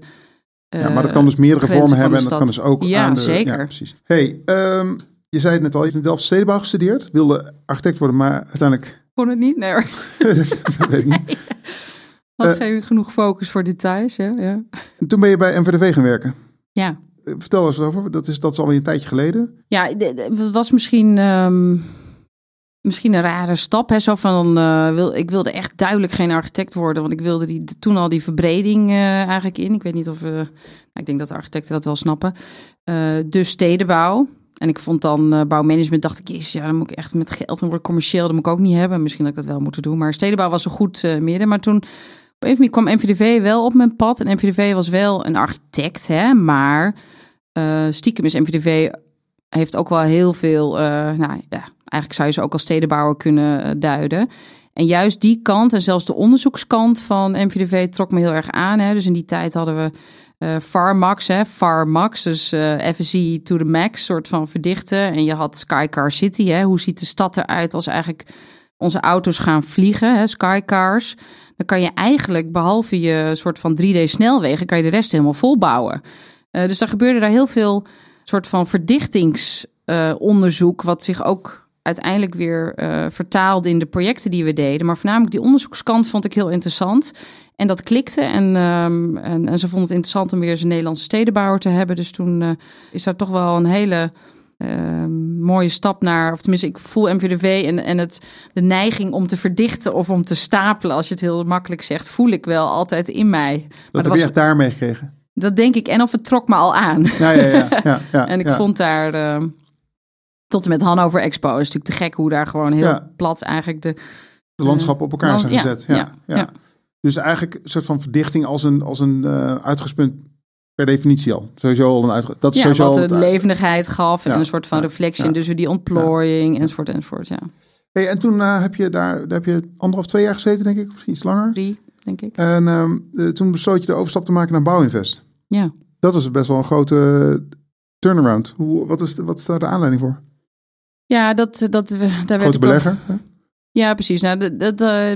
ja, maar dat kan dus meerdere vormen hebben. En dat kan dus ook Ja, aan de... zeker. Ja, precies. hey, ehm, je zei het net al, je hebt in Delft stedenbouw gestudeerd. Wilde architect worden, maar uiteindelijk... Kon het niet? Nee hoor. weet ik niet. Had geen genoeg focus voor details. Hè? Ja. En toen ben je bij MVDV gaan werken. ja. Vertel eens over. Dat is, dat is alweer een tijdje geleden. Ja, het was misschien, ehm, misschien een rare stap. Hè? Zo van, eh, wil, ik wilde echt duidelijk geen architect worden. Want ik wilde die, toen al die verbreding eh, eigenlijk in. Ik weet niet of... nou, ik denk dat de architecten dat wel snappen. Eh, dus stedenbouw. En ik vond dan bouwmanagement, dacht ik, jezus, ja, dan moet ik echt met geld, dan word ik commercieel, dat moet ik ook niet hebben. Misschien dat ik dat wel moeten doen. Maar stedenbouw was een goed midden. Maar toen, op een kwam MVDV wel op mijn pad. En MVDV was wel een architect, hè, maar eh, stiekem is MVDV heeft ook wel heel veel, eh, nou ja, eigenlijk zou je ze ook als stedenbouwer kunnen eh, duiden. En juist die kant en zelfs de onderzoekskant van MVDV trok me heel erg aan. Hè. Dus in die tijd hadden we FarMax, hè, FarMax, dus eh FSI to the max, soort van verdichten. En je had Skycar City, hè. hoe ziet de stad eruit als eigenlijk onze auto's gaan vliegen, hè, skycars, dan kan je eigenlijk, behalve je soort van 3D-snelwegen, kan je de rest helemaal volbouwen. Uh, dus er gebeurde daar heel veel soort van verdichtingsonderzoek, wat zich ook uiteindelijk weer uh, vertaalde in de projecten die we deden. Maar voornamelijk die onderzoekskant vond ik heel interessant. En dat klikte. En, um, en, en, ze vonden het interessant om weer eens een Nederlandse stedenbouwer te hebben. Dus toen uh, is daar toch wel een hele uh, mooie stap naar. Of tenminste, ik voel MVDV en, en het, de neiging om te verdichten of om te stapelen, als je het heel makkelijk zegt, voel ik wel altijd in mij. Dat maar heb je echt daarmee gekregen? Dat denk ik. En of het trok me al aan. Ja, ja, ja. ja, ja en ik vond daar. Uh, tot en met Hannover Expo is natuurlijk te gek hoe daar gewoon heel plat eigenlijk de... De landschappen op elkaar land- zijn gezet. Ja, ja. Dus eigenlijk een soort van verdichting als een, als een eh, uitgangspunt per definitie al. Sowieso al een uitgangspunt. Dat is Ja, sowieso wat al het- levendigheid gaf en een soort van reflectie. dus weer die ontplooiing enzovoort enzovoort. Ja, Hey, en toen eh, heb je daar, daar heb je anderhalf, twee jaar gezeten, denk ik, of iets langer. drie denk ik. En ehm, eh, toen besloot je de overstap te maken naar Bouwinvest. Ja. Dat was best wel een grote eh, turnaround. Hoe, wat, is de, wat is daar de aanleiding voor? Ja, dat, dat we, daar Grote belegger? Ja, precies. Nou, dat, dat, eh,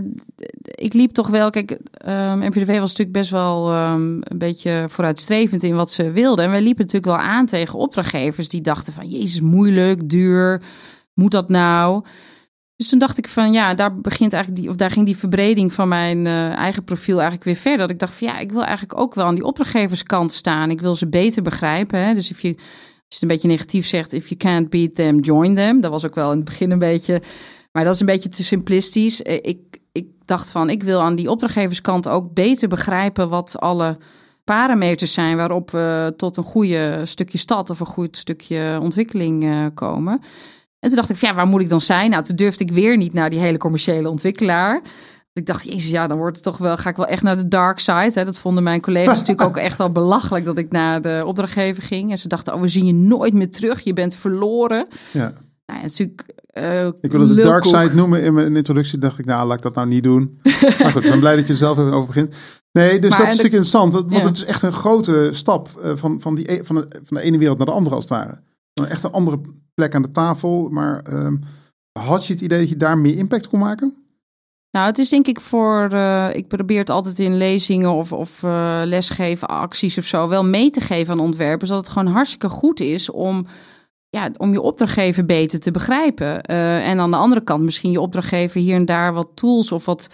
ik liep toch wel. Kijk, ehm MVDV was natuurlijk best wel ehm, een beetje vooruitstrevend in wat ze wilden. En wij liepen natuurlijk wel aan tegen opdrachtgevers die dachten van, jezus, moeilijk, duur, moet dat nou? Dus toen dacht ik van, ja, daar begint eigenlijk die, of daar ging die verbreding van mijn eh, eigen profiel eigenlijk weer verder. Dat ik dacht van, ja, ik wil eigenlijk ook wel aan die opdrachtgeverskant staan. Ik wil ze beter begrijpen. Hè? Dus je, als je het een beetje negatief zegt, if you can't beat them, join them. Dat was ook wel in het begin een beetje maar dat is een beetje te simplistisch. Eh, Ik, ik dacht van, ik wil aan die opdrachtgeverskant ook beter begrijpen wat alle parameters zijn waarop we tot een goede stukje stad of een goed stukje ontwikkeling eh, komen. En toen dacht ik, van, ja, waar moet ik dan zijn? Nou, toen durfde ik weer niet naar die hele commerciële ontwikkelaar. Ik dacht, jezus, ja, dan wordt het toch wel, ga ik wel echt naar de dark side. Hè? Dat vonden mijn collega's natuurlijk ook echt al belachelijk dat ik naar de opdrachtgever ging. En ze dachten, oh, we zien je nooit meer terug. Je bent verloren. Ja. Nou, ja, natuurlijk. eh, Ik wilde de dark side noemen in mijn introductie. dacht ik, nou, laat ik dat nou niet doen. maar goed, ik ben blij dat je er zelf even over begint. Nee, dus Maar dat is natuurlijk interessant. Want Ja. het is echt een grote stap eh, van, van, die, e- van, de, van de ene wereld naar de andere, als het ware. Van echt een andere plek aan de tafel. Maar ehm, had je het idee dat je daar meer impact kon maken? Nou, het is denk ik voor. eh, ik probeer het altijd in lezingen of, of eh, lesgeven, acties of zo, wel mee te geven aan ontwerpers. Dat het gewoon hartstikke goed is om. Ja, om je opdrachtgever beter te begrijpen. Eh, en aan de andere kant misschien je opdrachtgever hier en daar wat tools of wat,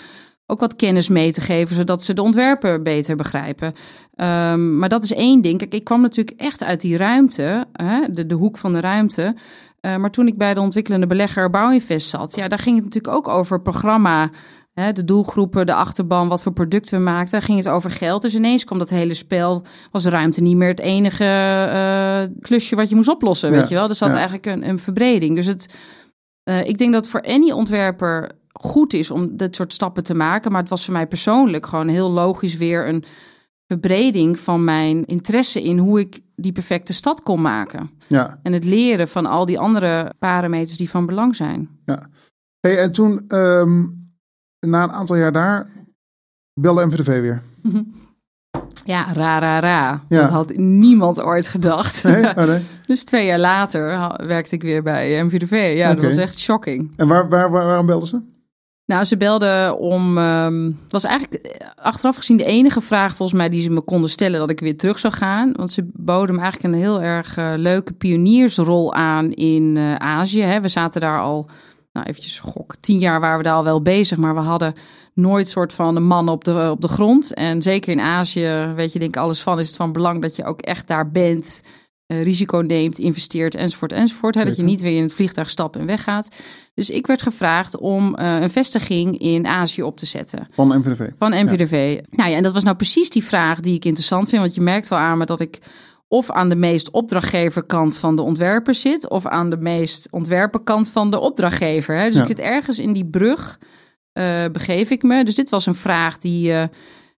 ook wat kennis mee te geven, zodat ze de ontwerper beter begrijpen. Ehm, maar dat is één ding. Kijk, ik kwam natuurlijk echt uit die ruimte, hè, de, de hoek van de ruimte. Eh, maar toen ik bij de ontwikkelende belegger Bouwinvest zat, ja, daar ging het natuurlijk ook over programma. Hè, de doelgroepen, de achterban, wat voor producten we maakten. Daar ging het over geld. Dus ineens kwam dat hele spel, was ruimte niet meer het enige eh, klusje wat je moest oplossen, Ja, weet je wel. Er zat ja. eigenlijk een, een verbreding. Dus het, eh, ik denk dat voor any ontwerper goed is om dit soort stappen te maken. Maar het was voor mij persoonlijk gewoon heel logisch weer een verbreding van mijn interesse in hoe ik die perfecte stad kon maken. Ja. En het leren van al die andere parameters die van belang zijn. Hey, en toen, ehm, na een aantal jaar daar, belde MVDV weer. Ja, ra, ra, ra. Ja. Dat had niemand ooit gedacht. Nee? Oh, nee? dus twee jaar later werkte ik weer bij MVDV. Ja, dat was echt shocking. En waar, waar, waar, waarom belden ze? Nou, ze belden om. het was eigenlijk achteraf gezien de enige vraag volgens mij die ze me konden stellen dat ik weer terug zou gaan. Want ze boden me eigenlijk een heel erg eh, leuke pioniersrol aan in eh, Azië. Hè. We zaten daar al, nou eventjes gok, tien jaar waren we daar al wel bezig, maar we hadden nooit soort van een man op de, op de grond. En zeker in Azië, weet je, denk ik alles van, is het van belang dat je ook echt daar bent. Eh, risico neemt, investeert, enzovoort, enzovoort. Hè, dat je niet weer in het vliegtuig stapt en weggaat. Dus ik werd gevraagd om eh, een vestiging in Azië op te zetten Van MVDV. van MVDV. Nou ja, en dat was nou precies die vraag die ik interessant vind. Want je merkt wel aan me dat ik of aan de meest opdrachtgeverkant van de ontwerper zit... of aan de meest ontwerperkant van de opdrachtgever. Hè? Dus Ja. ik zit ergens in die brug, eh, begeef ik me. Dus dit was een vraag die...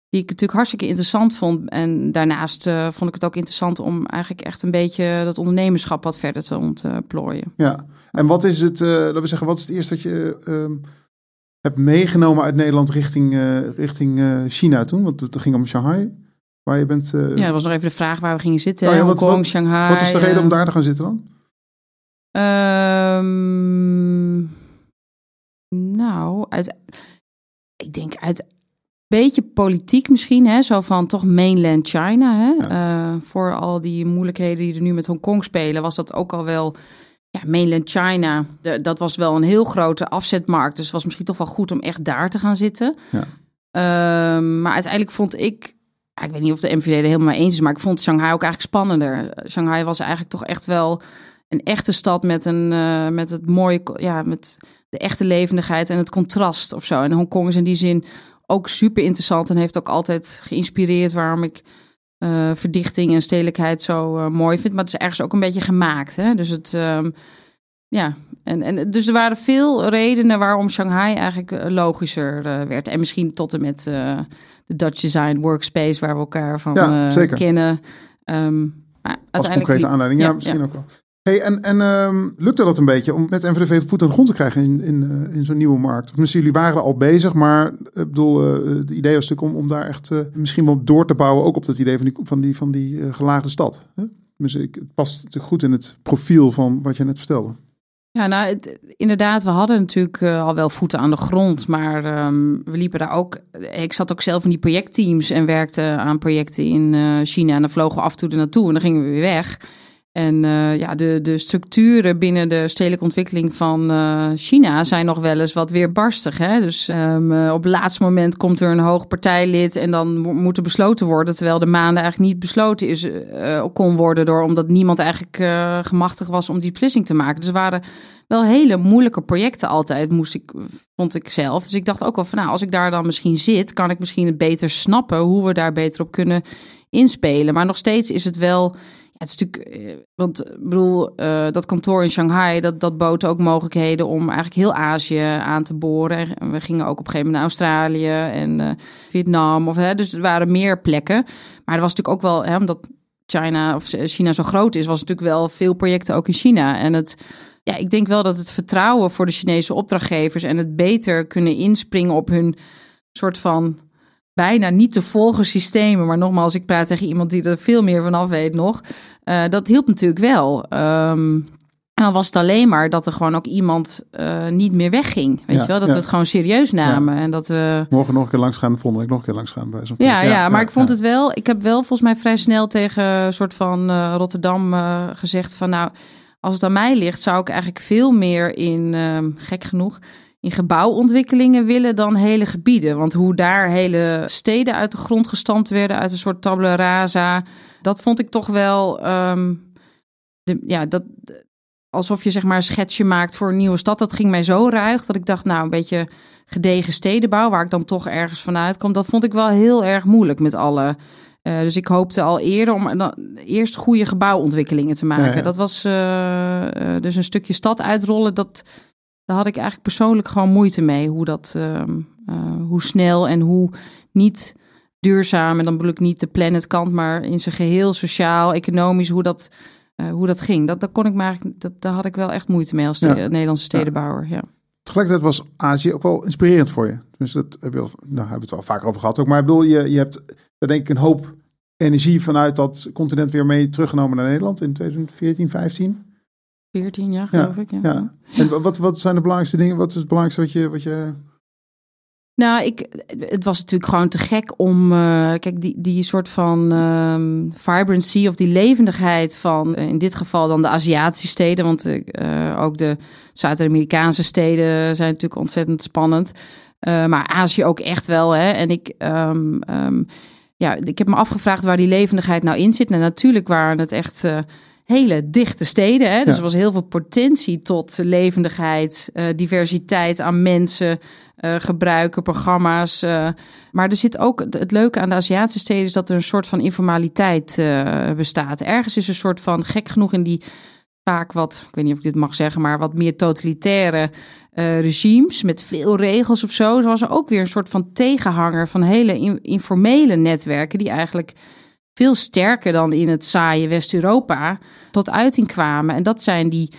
die ik natuurlijk hartstikke interessant vond. En daarnaast eh, vond ik het ook interessant om eigenlijk echt een beetje dat ondernemerschap wat verder te ontplooien. Ja. En wat is het, eh, laten we zeggen, wat is het eerste dat je ehm, hebt meegenomen uit Nederland richting, eh, richting China toen? Want het ging om Shanghai, waar je bent. Ja, dat was nog even de vraag waar we gingen zitten. Oh ja, Hongkong, wat- Shanghai. wat is de reden om daar te gaan zitten dan? Ehm, Nou, uit, ik denk uit beetje politiek misschien, hè? zo van toch mainland China. Hè? Ja. Eh, voor al die moeilijkheden die er nu met Hongkong spelen, was dat ook al wel. Ja, mainland China, de- dat was wel een heel grote afzetmarkt. Dus het was misschien toch wel goed om echt daar te gaan zitten. Ja. Ehm, maar uiteindelijk vond ik, ja, ik weet niet of de MVD er helemaal mee eens is, maar ik vond Shanghai ook eigenlijk spannender. Shanghai was eigenlijk toch echt wel een echte stad met, een, eh, met het mooie, ja, met de echte levendigheid en het contrast of zo. En Hongkong is in die zin ook super interessant en heeft ook altijd geïnspireerd waarom ik eh, verdichting en stedelijkheid zo eh, mooi vind. Maar het is ergens ook een beetje gemaakt. Hè? Dus het, ehm, ja, en, en dus er waren veel redenen waarom Shanghai eigenlijk eh, logischer werd. En misschien tot en met de Dutch Design Workspace, waar we elkaar van Ja, zeker. kennen. Ehm, maar Als concrete die- aanleiding. Ja, ja, misschien ja. ook wel. Hey, en en ehm, lukte dat een beetje om met NVDV voet aan de grond te krijgen in, in, eh, in zo'n nieuwe markt? Misschien jullie waren al bezig, maar eh, ik bedoel, eh het idee was natuurlijk om, om daar echt misschien wel door te bouwen, ook op dat idee van die, van die, van die gelaagde stad. Hè? Dus ik, het past goed in het profiel van wat je net vertelde. Ja, nou, inderdaad, we hadden natuurlijk al wel voeten aan de grond, maar ehm, we liepen daar ook. Ik zat ook zelf in die projectteams en werkte aan projecten in China. En dan vlogen we af en toe er naartoe en dan gingen we weer weg. En eh, ja, de, de structuren binnen de stedelijke ontwikkeling van eh, China zijn nog wel eens wat weerbarstig. Hè? Dus ehm, eh, op het laatste moment komt er een hoog partijlid en dan mo- moet er besloten worden. Terwijl de maanden eigenlijk niet besloten is, kon worden door omdat niemand eigenlijk eh, gemachtig was om die beslissing te maken. Dus er waren wel hele moeilijke projecten altijd, moest ik, vond ik zelf. Dus ik dacht ook wel van, nou, als ik daar dan misschien zit, kan ik misschien het beter snappen hoe we daar beter op kunnen inspelen. Maar nog steeds is het wel, het is natuurlijk, eh, want ik bedoel, eh, dat kantoor in Shanghai, dat, dat bood ook mogelijkheden om eigenlijk heel Azië aan te boren. En we gingen ook op een gegeven moment naar Australië en eh, Vietnam, of, hè, dus er waren meer plekken. Maar er was natuurlijk ook wel, hè, omdat China of China zo groot is, was natuurlijk wel veel projecten ook in China. En het, ja, ik denk wel dat het vertrouwen voor de Chinese opdrachtgevers en het beter kunnen inspringen op hun soort van bijna niet te volgen systemen. Maar nogmaals, ik praat tegen iemand die er veel meer van af weet nog. Eh, dat hielp natuurlijk wel. Ehm, en dan was het alleen maar dat er gewoon ook iemand eh, niet meer wegging. Weet Ja, je wel? Dat ja. we het gewoon serieus namen. En dat we. Morgen nog een keer langs gaan, volgende week nog een keer langs gaan. Bij zo'n Ja, ja, maar ik vond het wel. Ik heb wel volgens mij vrij snel tegen een soort van eh, Rotterdam gezegd van nou, als het aan mij ligt, zou ik eigenlijk veel meer in, ehm, gek genoeg, in gebouwontwikkelingen willen dan hele gebieden. Want hoe daar hele steden uit de grond gestampt werden, uit een soort tabula rasa, dat vond ik toch wel, ehm, de, ja, dat, alsof je zeg maar een schetsje maakt voor een nieuwe stad. Dat ging mij zo ruig dat ik dacht, nou, een beetje gedegen stedenbouw, waar ik dan toch ergens vanuit kom, dat vond ik wel heel erg moeilijk met alle. eh, dus ik hoopte al eerder om dan eerst goede gebouwontwikkelingen te maken. Ja, ja. Dat was eh, eh, dus een stukje stad uitrollen. Dat, daar had ik eigenlijk persoonlijk gewoon moeite mee. Hoe dat, ehm, eh, hoe snel en hoe niet duurzaam. En dan bedoel ik niet de planetkant, maar in zijn geheel sociaal, economisch, hoe dat, eh, hoe dat ging. Dat, dat kon ik maar dat, daar had ik wel echt moite mee als Ja. Nederlandse stedenbouwer. Ja. Tegelijkertijd was Azië ook wel inspirerend voor je. Dus dat heb je al, nou, hebben we het wel vaker over gehad ook. Maar ik bedoel, je, je hebt daar denk ik een hoop energie vanuit dat continent weer mee teruggenomen naar Nederland in 2014, 15. 14 jaar, geloof ik. Ja. Ja. En wat, wat zijn de belangrijkste dingen? Wat is het belangrijkste wat je... Wat je Nou, ik, het was natuurlijk gewoon te gek om, eh, kijk, die, die soort van ehm, vibrancy of die levendigheid van, eh, in dit geval dan de Aziatische steden, want eh, ook de Zuid-Amerikaanse steden zijn natuurlijk ontzettend spannend. Maar Azië ook echt wel, hè. En ik, ehm, ehm, ja, ik heb me afgevraagd waar die levendigheid nou in zit. En natuurlijk waren het echt hele dichte steden, hè. Dus Ja. er was heel veel potentie tot levendigheid, eh, diversiteit aan mensen eh, gebruiken, programma's. eh. maar er zit ook het leuke aan de Aziatische steden is dat er een soort van informaliteit bestaat. Ergens is een soort van gek genoeg in die vaak wat, ik weet niet of ik dit mag zeggen, maar wat meer totalitaire regimes met veel regels of zo. Zo was er ook weer een soort van tegenhanger van hele in- informele netwerken die eigenlijk veel sterker dan in het saaie West-Europa tot uiting kwamen. En dat zijn die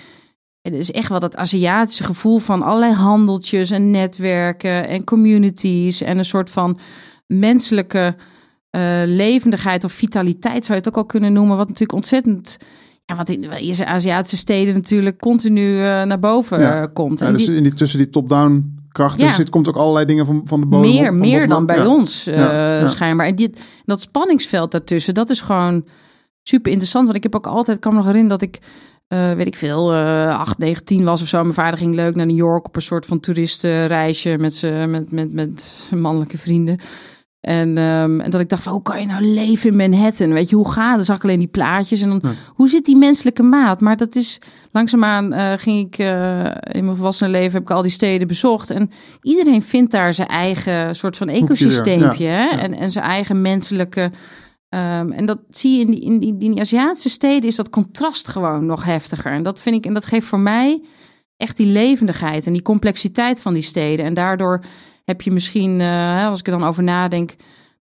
het is echt wel dat Aziatische gevoel van allerlei handeltjes en netwerken en communities en een soort van menselijke eh, levendigheid of vitaliteit zou je het ook al kunnen noemen, wat natuurlijk ontzettend, ja, wat in Aziatische steden natuurlijk continu eh, naar boven Ja. komt. ja, En dus die- in die, tussen die top-down krachten. Ja. Dus het komt ook allerlei dingen van, van de bodem. meer, op, meer bottom dan bij Ja. ons eh, Ja, schijnbaar. En dit, dat spanningsveld daartussen, dat is gewoon super interessant. Want ik heb ook altijd, kan me nog herinneren dat ik, eh, weet ik veel, eh 8, 9, 10 was of zo. Mijn vader ging leuk naar New York op een soort van toeristenreisje met, met, met, met mannelijke vrienden. En, ehm, en dat ik dacht, van, hoe kan je nou leven in Manhattan? Weet je, hoe gaat het? Dan zag ik alleen die plaatjes. En dan, Ja. hoe zit die menselijke maat? Maar dat is, langzaamaan eh, ging ik, eh, in mijn volwassen leven heb ik al die steden bezocht. En iedereen vindt daar zijn eigen soort van ecosysteempje. ja, hè? ja. En, en zijn eigen menselijke... ehm, en dat zie je in die, in, die, in die Aziatische steden is dat contrast gewoon nog heftiger. En dat vind ik, en dat geeft voor mij echt die levendigheid en die complexiteit van die steden. En daardoor heb je misschien, eh, als ik er dan over nadenk,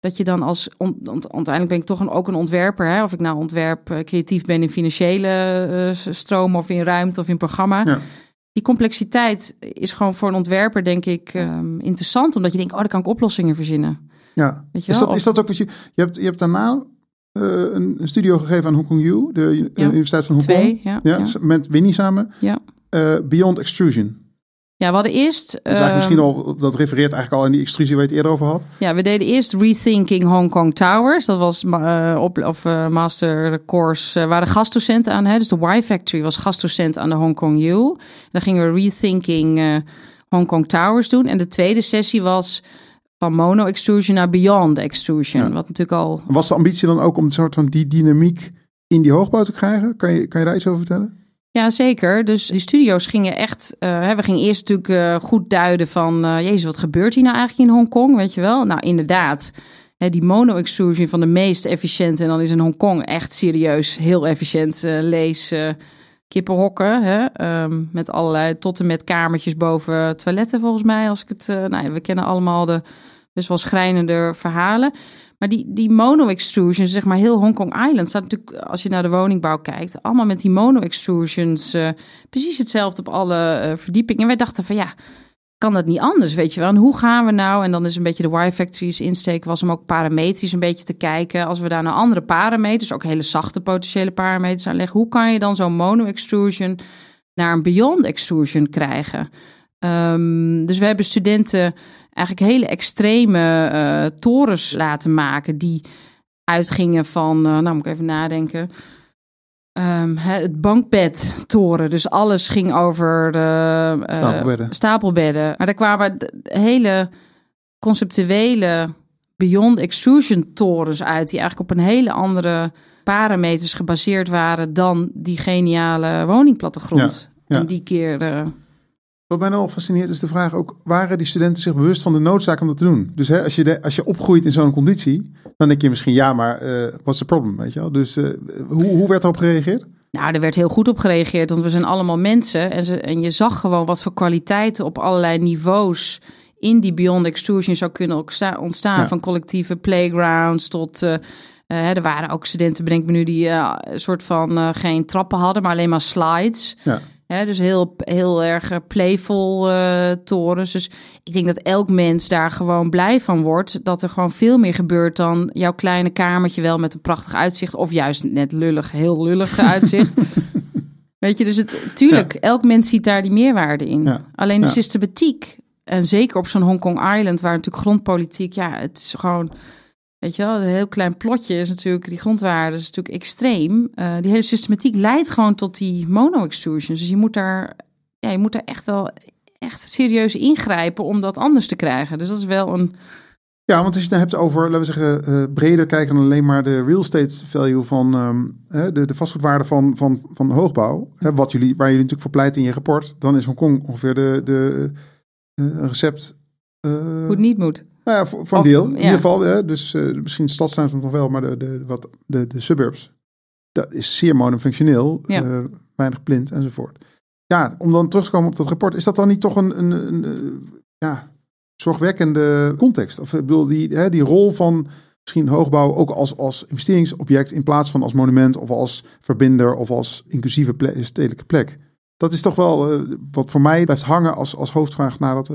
dat je dan als, uiteindelijk ben ik toch een, ook een ontwerper, hè? of ik nou ontwerp eh, creatief ben in financiële eh, s- stroom of in ruimte of in programma. Ja. Die complexiteit is gewoon voor een ontwerper, denk ik, ehm, interessant, omdat je denkt, oh, daar kan ik oplossingen verzinnen. Ja. Weet je Is wel? dat, is dat ook wat je... Je hebt, je hebt daarna een, een studio gegeven aan Hong Kong U, de Ja. Universiteit van Hongkong. Twee, ja. Ja, ja. s- met Winnie samen. Ja. Beyond Extrusion. Ja, we hadden eerst. Dat, is eigenlijk ehm, misschien al, dat refereert eigenlijk al aan die extrusie waar je het eerder over had. Ja, we deden eerst Rethinking Hong Kong Towers. Dat was eh, op, of eh, master course, eh, waren gastdocenten aan. Hè? Dus de Y Factory was gastdocent aan de Hong Kong U. Dan gingen we Rethinking Hong Kong Towers doen. En de tweede sessie was van mono extrusion naar beyond extrusion. Ja. Wat natuurlijk al... Was de ambitie dan ook om een soort van die dynamiek in die hoogbouw te krijgen? Kan je, kan je daar iets over vertellen? Ja, zeker. Dus die studio's gingen echt... hè, we gingen eerst natuurlijk eh, goed duiden van... eh, jezus, wat gebeurt hier nou eigenlijk in Hongkong, weet je wel? Nou, inderdaad. Hè, die mono-extrusion van de meest efficiënte... en dan is in Hongkong echt serieus heel efficiënt. lees kippenhokken, hè? ehm, met allerlei tot en met kamertjes boven toiletten volgens mij. Als ik het, nou we kennen allemaal de best wel schrijnende verhalen. Maar die, die mono-extrusions, zeg maar heel Hongkong Island, staat natuurlijk, als je naar de woningbouw kijkt, allemaal met die mono-extrusions, eh, precies hetzelfde op alle eh, verdiepingen. En wij dachten van ja, kan dat niet anders, weet je wel? En hoe gaan we nou? En dan is een beetje de Y-Factory's insteek was om ook parametrisch een beetje te kijken. Als we daar nou andere parameters, ook hele zachte potentiële parameters aan leggen, hoe kan je dan zo'n mono-extrusion naar een beyond extrusion krijgen? Ehm, dus we hebben studenten eigenlijk hele extreme eh, torens laten maken die uitgingen van, eh, nou moet ik even nadenken, hè, het bankbedtoren. Dus alles ging over de eh, Stapelbedden. stapelbedden. Maar er kwamen hele conceptuele beyond extrusion torens uit, die eigenlijk op een hele andere parameters gebaseerd waren dan die geniale woningplattegrond. Ja, ja. En die keer. Wat mij nou fascineert is de vraag ook, waren die studenten zich bewust van de noodzaak om dat te doen? Dus hè, als, je de, als je opgroeit in zo'n conditie, dan denk je misschien, ja, maar eh what's the problem, weet je wel? Dus eh, hoe, hoe werd erop gereageerd? Nou, er werd heel goed op gereageerd, want we zijn allemaal mensen. En, ze, en je zag gewoon wat voor kwaliteiten op allerlei niveaus in die Beyond Extrusion zou kunnen ontsta- ontstaan. Ja. Van collectieve playgrounds tot... eh, er waren ook studenten, bedenk me nu, die een soort van geen trappen hadden, maar alleen maar slides. Ja. Dus heel, heel erg eh, playful eh, torens. Dus ik denk dat elk mens daar gewoon blij van wordt. Dat er gewoon veel meer gebeurt dan jouw kleine kamertje wel met een prachtig uitzicht. Of juist net lullig, heel lullig uitzicht. Weet je, dus het, tuurlijk, elk mens ziet daar die meerwaarde in. Ja. Alleen de Ja. systematiek, en zeker op zo'n Hongkong Island, waar natuurlijk grondpolitiek, ja, het is gewoon, weet je wel, een heel klein plotje is natuurlijk, die grondwaarde is natuurlijk extreem. Eh, die hele systematiek leidt gewoon tot die mono-extrusions. Dus je moet daar, ja, je moet daar echt wel echt serieus ingrijpen om dat anders te krijgen. Dus dat is wel een, Ja, want als je het hebt over, laten we zeggen, eh, breder kijken dan alleen maar de real estate value van ehm, de, de vastgoedwaarde van, van, van hoogbouw, hè, wat jullie, waar jullie natuurlijk voor pleiten in je rapport, dan is Hongkong ongeveer de, de eh, recept. hoe het niet moet. Nou ja, voor, voor een deel. In ja. ieder geval, hè, dus eh, misschien stadstuin nog wel, maar de, de, wat, de, de suburbs, dat is zeer monofunctioneel, Ja. eh, weinig blind enzovoort. Ja, om dan terug te komen op dat rapport, is dat dan niet toch een, een, een, eh, ja, zorgwekkende context? Of ik bedoel, die, hè, die rol van misschien hoogbouw ook als, als investeringsobject in plaats van als monument of als verbinder of als inclusieve stedelijke plek. Dat is toch wel wat voor mij blijft hangen als, als hoofdvraag naar dat,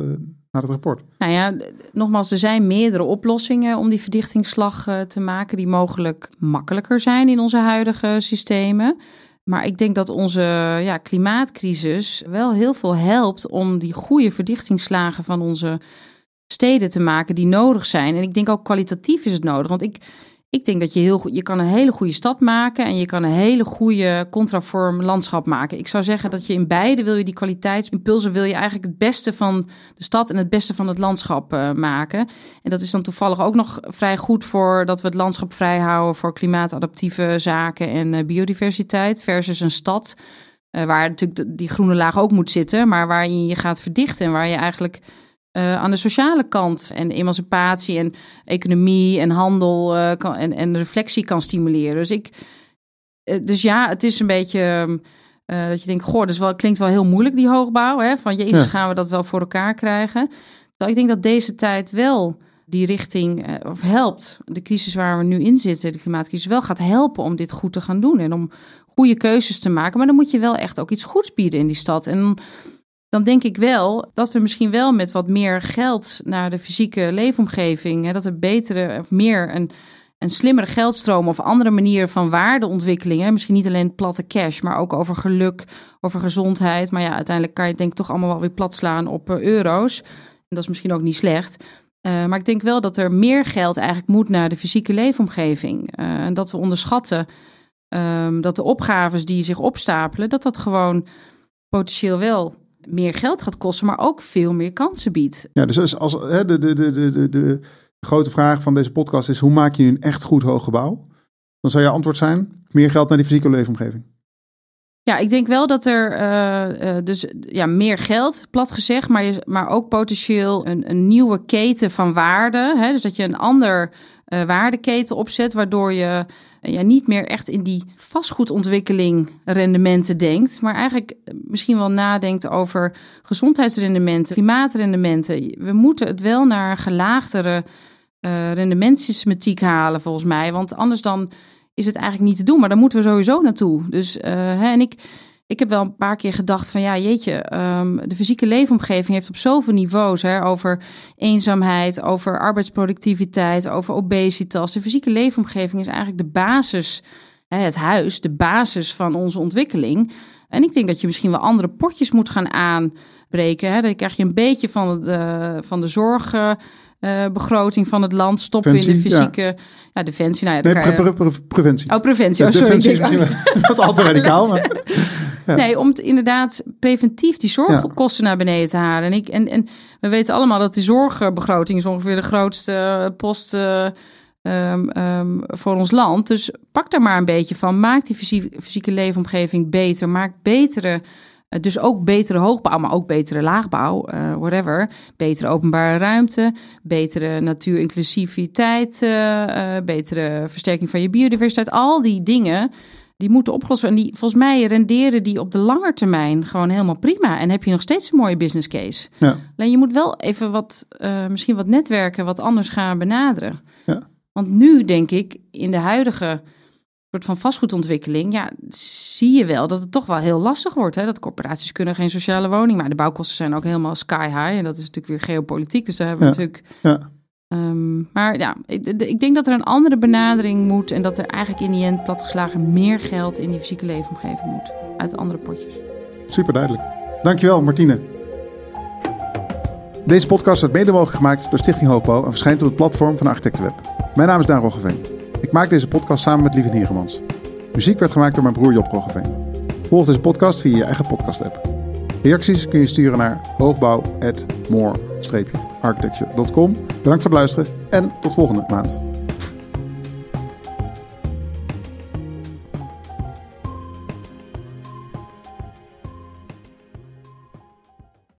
naar dat rapport. Nou ja, nogmaals, er zijn meerdere oplossingen om die verdictingsslag eh, te maken, die mogelijk makkelijker zijn in onze huidige systemen. Maar ik denk dat onze ja, klimaatcrisis wel heel veel helpt om die goede verdichtingsslagen van onze steden te maken die nodig zijn. En ik denk ook kwalitatief is het nodig. Want ik, ik denk dat je heel goed, je kan een hele goede stad maken en je kan een hele goede contraform landschap maken. Ik zou zeggen dat je in beide wil je die kwaliteitsimpulsen, wil je eigenlijk het beste van de stad en het beste van het landschap uh, maken. En dat is dan toevallig ook nog vrij goed voor dat we het landschap vrij houden voor klimaatadaptieve zaken en uh, biodiversiteit versus een stad. Uh, waar natuurlijk die groene laag ook moet zitten, maar waar je je gaat verdichten en waar je eigenlijk uh, aan de sociale kant en emancipatie en economie en handel uh, kan, en, en reflectie kan stimuleren. Dus ik, uh, dus ja, het is een beetje dat je denkt, goh, dat wel, klinkt wel heel moeilijk die hoogbouw. Hè? Van jezus, ja. gaan we dat wel voor elkaar krijgen? Nou, ik denk dat deze tijd wel die richting of helpt, de crisis waar we nu in zitten, de klimaatcrisis, wel gaat helpen om dit goed te gaan doen en om goede keuzes te maken. Maar dan moet je wel echt ook iets goeds bieden in die stad. En dan denk ik wel dat we misschien wel met wat meer geld naar de fysieke leefomgeving, dat er betere of meer een, een slimmere geldstroom of andere manieren van waardeontwikkelingen, misschien niet alleen platte cash, maar ook over geluk, over gezondheid. Maar ja, uiteindelijk kan je het denk ik toch allemaal wel weer plat slaan op uh, euro's. En dat is misschien ook niet slecht. Uh, maar ik denk wel dat er meer geld eigenlijk moet naar de fysieke leefomgeving. Uh, en dat we onderschatten um, dat de opgaves die zich opstapelen, dat dat gewoon potentieel wel meer geld gaat kosten, maar ook veel meer kansen biedt. Ja, dus als, hè, de, de, de, de, de grote vraag van deze podcast is: hoe maak je een echt goed hoog gebouw? Dan zou je antwoord zijn: meer geld naar die fysieke leefomgeving. Ja, ik denk wel dat er uh, uh, dus ja, meer geld, plat gezegd, maar, je, maar ook potentieel een, een nieuwe keten van waarde. Hè? Dus dat je een ander uh, waardeketen opzet, waardoor je ja, niet meer echt in die vastgoedontwikkeling rendementen denkt, maar eigenlijk misschien wel nadenkt over gezondheidsrendementen, klimaatrendementen. We moeten het wel naar gelaagdere uh, rendementsystematiek halen, volgens mij. Want anders dan is het eigenlijk niet te doen. Maar dan moeten we sowieso naartoe. Dus hè, en ik ik heb wel een paar keer gedacht van ja, jeetje, um, de fysieke leefomgeving heeft op zoveel niveaus hè, over eenzaamheid, over arbeidsproductiviteit, over obesitas. De fysieke leefomgeving is eigenlijk de basis, hè, het huis, de basis van onze ontwikkeling. En ik denk dat je misschien wel andere potjes moet gaan aanbreken. Hè. Dan krijg je een beetje van de, van de zorg. Uh, begroting van het land stoppen in de fysieke ja. ja defensie. Nou ja, nee, pre pre pre preventie. Oh, preventie. Oh, sorry. Defensie is misschien wat al te radicaal. Maar... Ja. Nee, om het inderdaad preventief die zorgkosten ja. naar beneden te halen. En, ik, en, en we weten allemaal dat die zorgbegroting is ongeveer de grootste post uh, um, um, voor ons land. Dus pak daar maar een beetje van. Maak die fysieke, fysieke leefomgeving beter. Maak betere dus ook betere hoogbouw, maar ook betere laagbouw, uh, whatever. Betere openbare ruimte, betere natuurinclusiviteit, uh, uh, betere versterking van je biodiversiteit. Al die dingen, die moeten opgelost worden. En die, volgens mij renderen die op de lange termijn gewoon helemaal prima. En heb je nog steeds een mooie business case. Ja. Alleen je moet wel even wat, misschien wat netwerken, wat anders gaan benaderen. Ja. Want nu denk ik, in de huidige soort van vastgoedontwikkeling, ja, zie je wel dat het toch wel heel lastig wordt. Hè? Dat corporaties kunnen geen sociale woning, maar de bouwkosten zijn ook helemaal sky high. En dat is natuurlijk weer geopolitiek, dus daar hebben we natuurlijk... Um, maar ja, ik, ik, denk dat er een andere benadering moet en dat er eigenlijk in die end platgeslagen meer geld in die fysieke leefomgeving moet. Uit andere potjes. Super duidelijk. Dankjewel, Martine. Deze podcast wordt mede mogelijk gemaakt door Stichting Hoogbouw en verschijnt op het platform van Architectenweb. Mijn naam is Daan Roggeveen. Ik maak deze podcast samen met Lieve Heeremans. Muziek werd gemaakt door mijn broer Job Roggeveen. Volg deze podcast via je eigen podcast-app. Reacties kun je sturen naar hoogbouw.more-architecture.com. Bedankt voor het luisteren en tot volgende maand.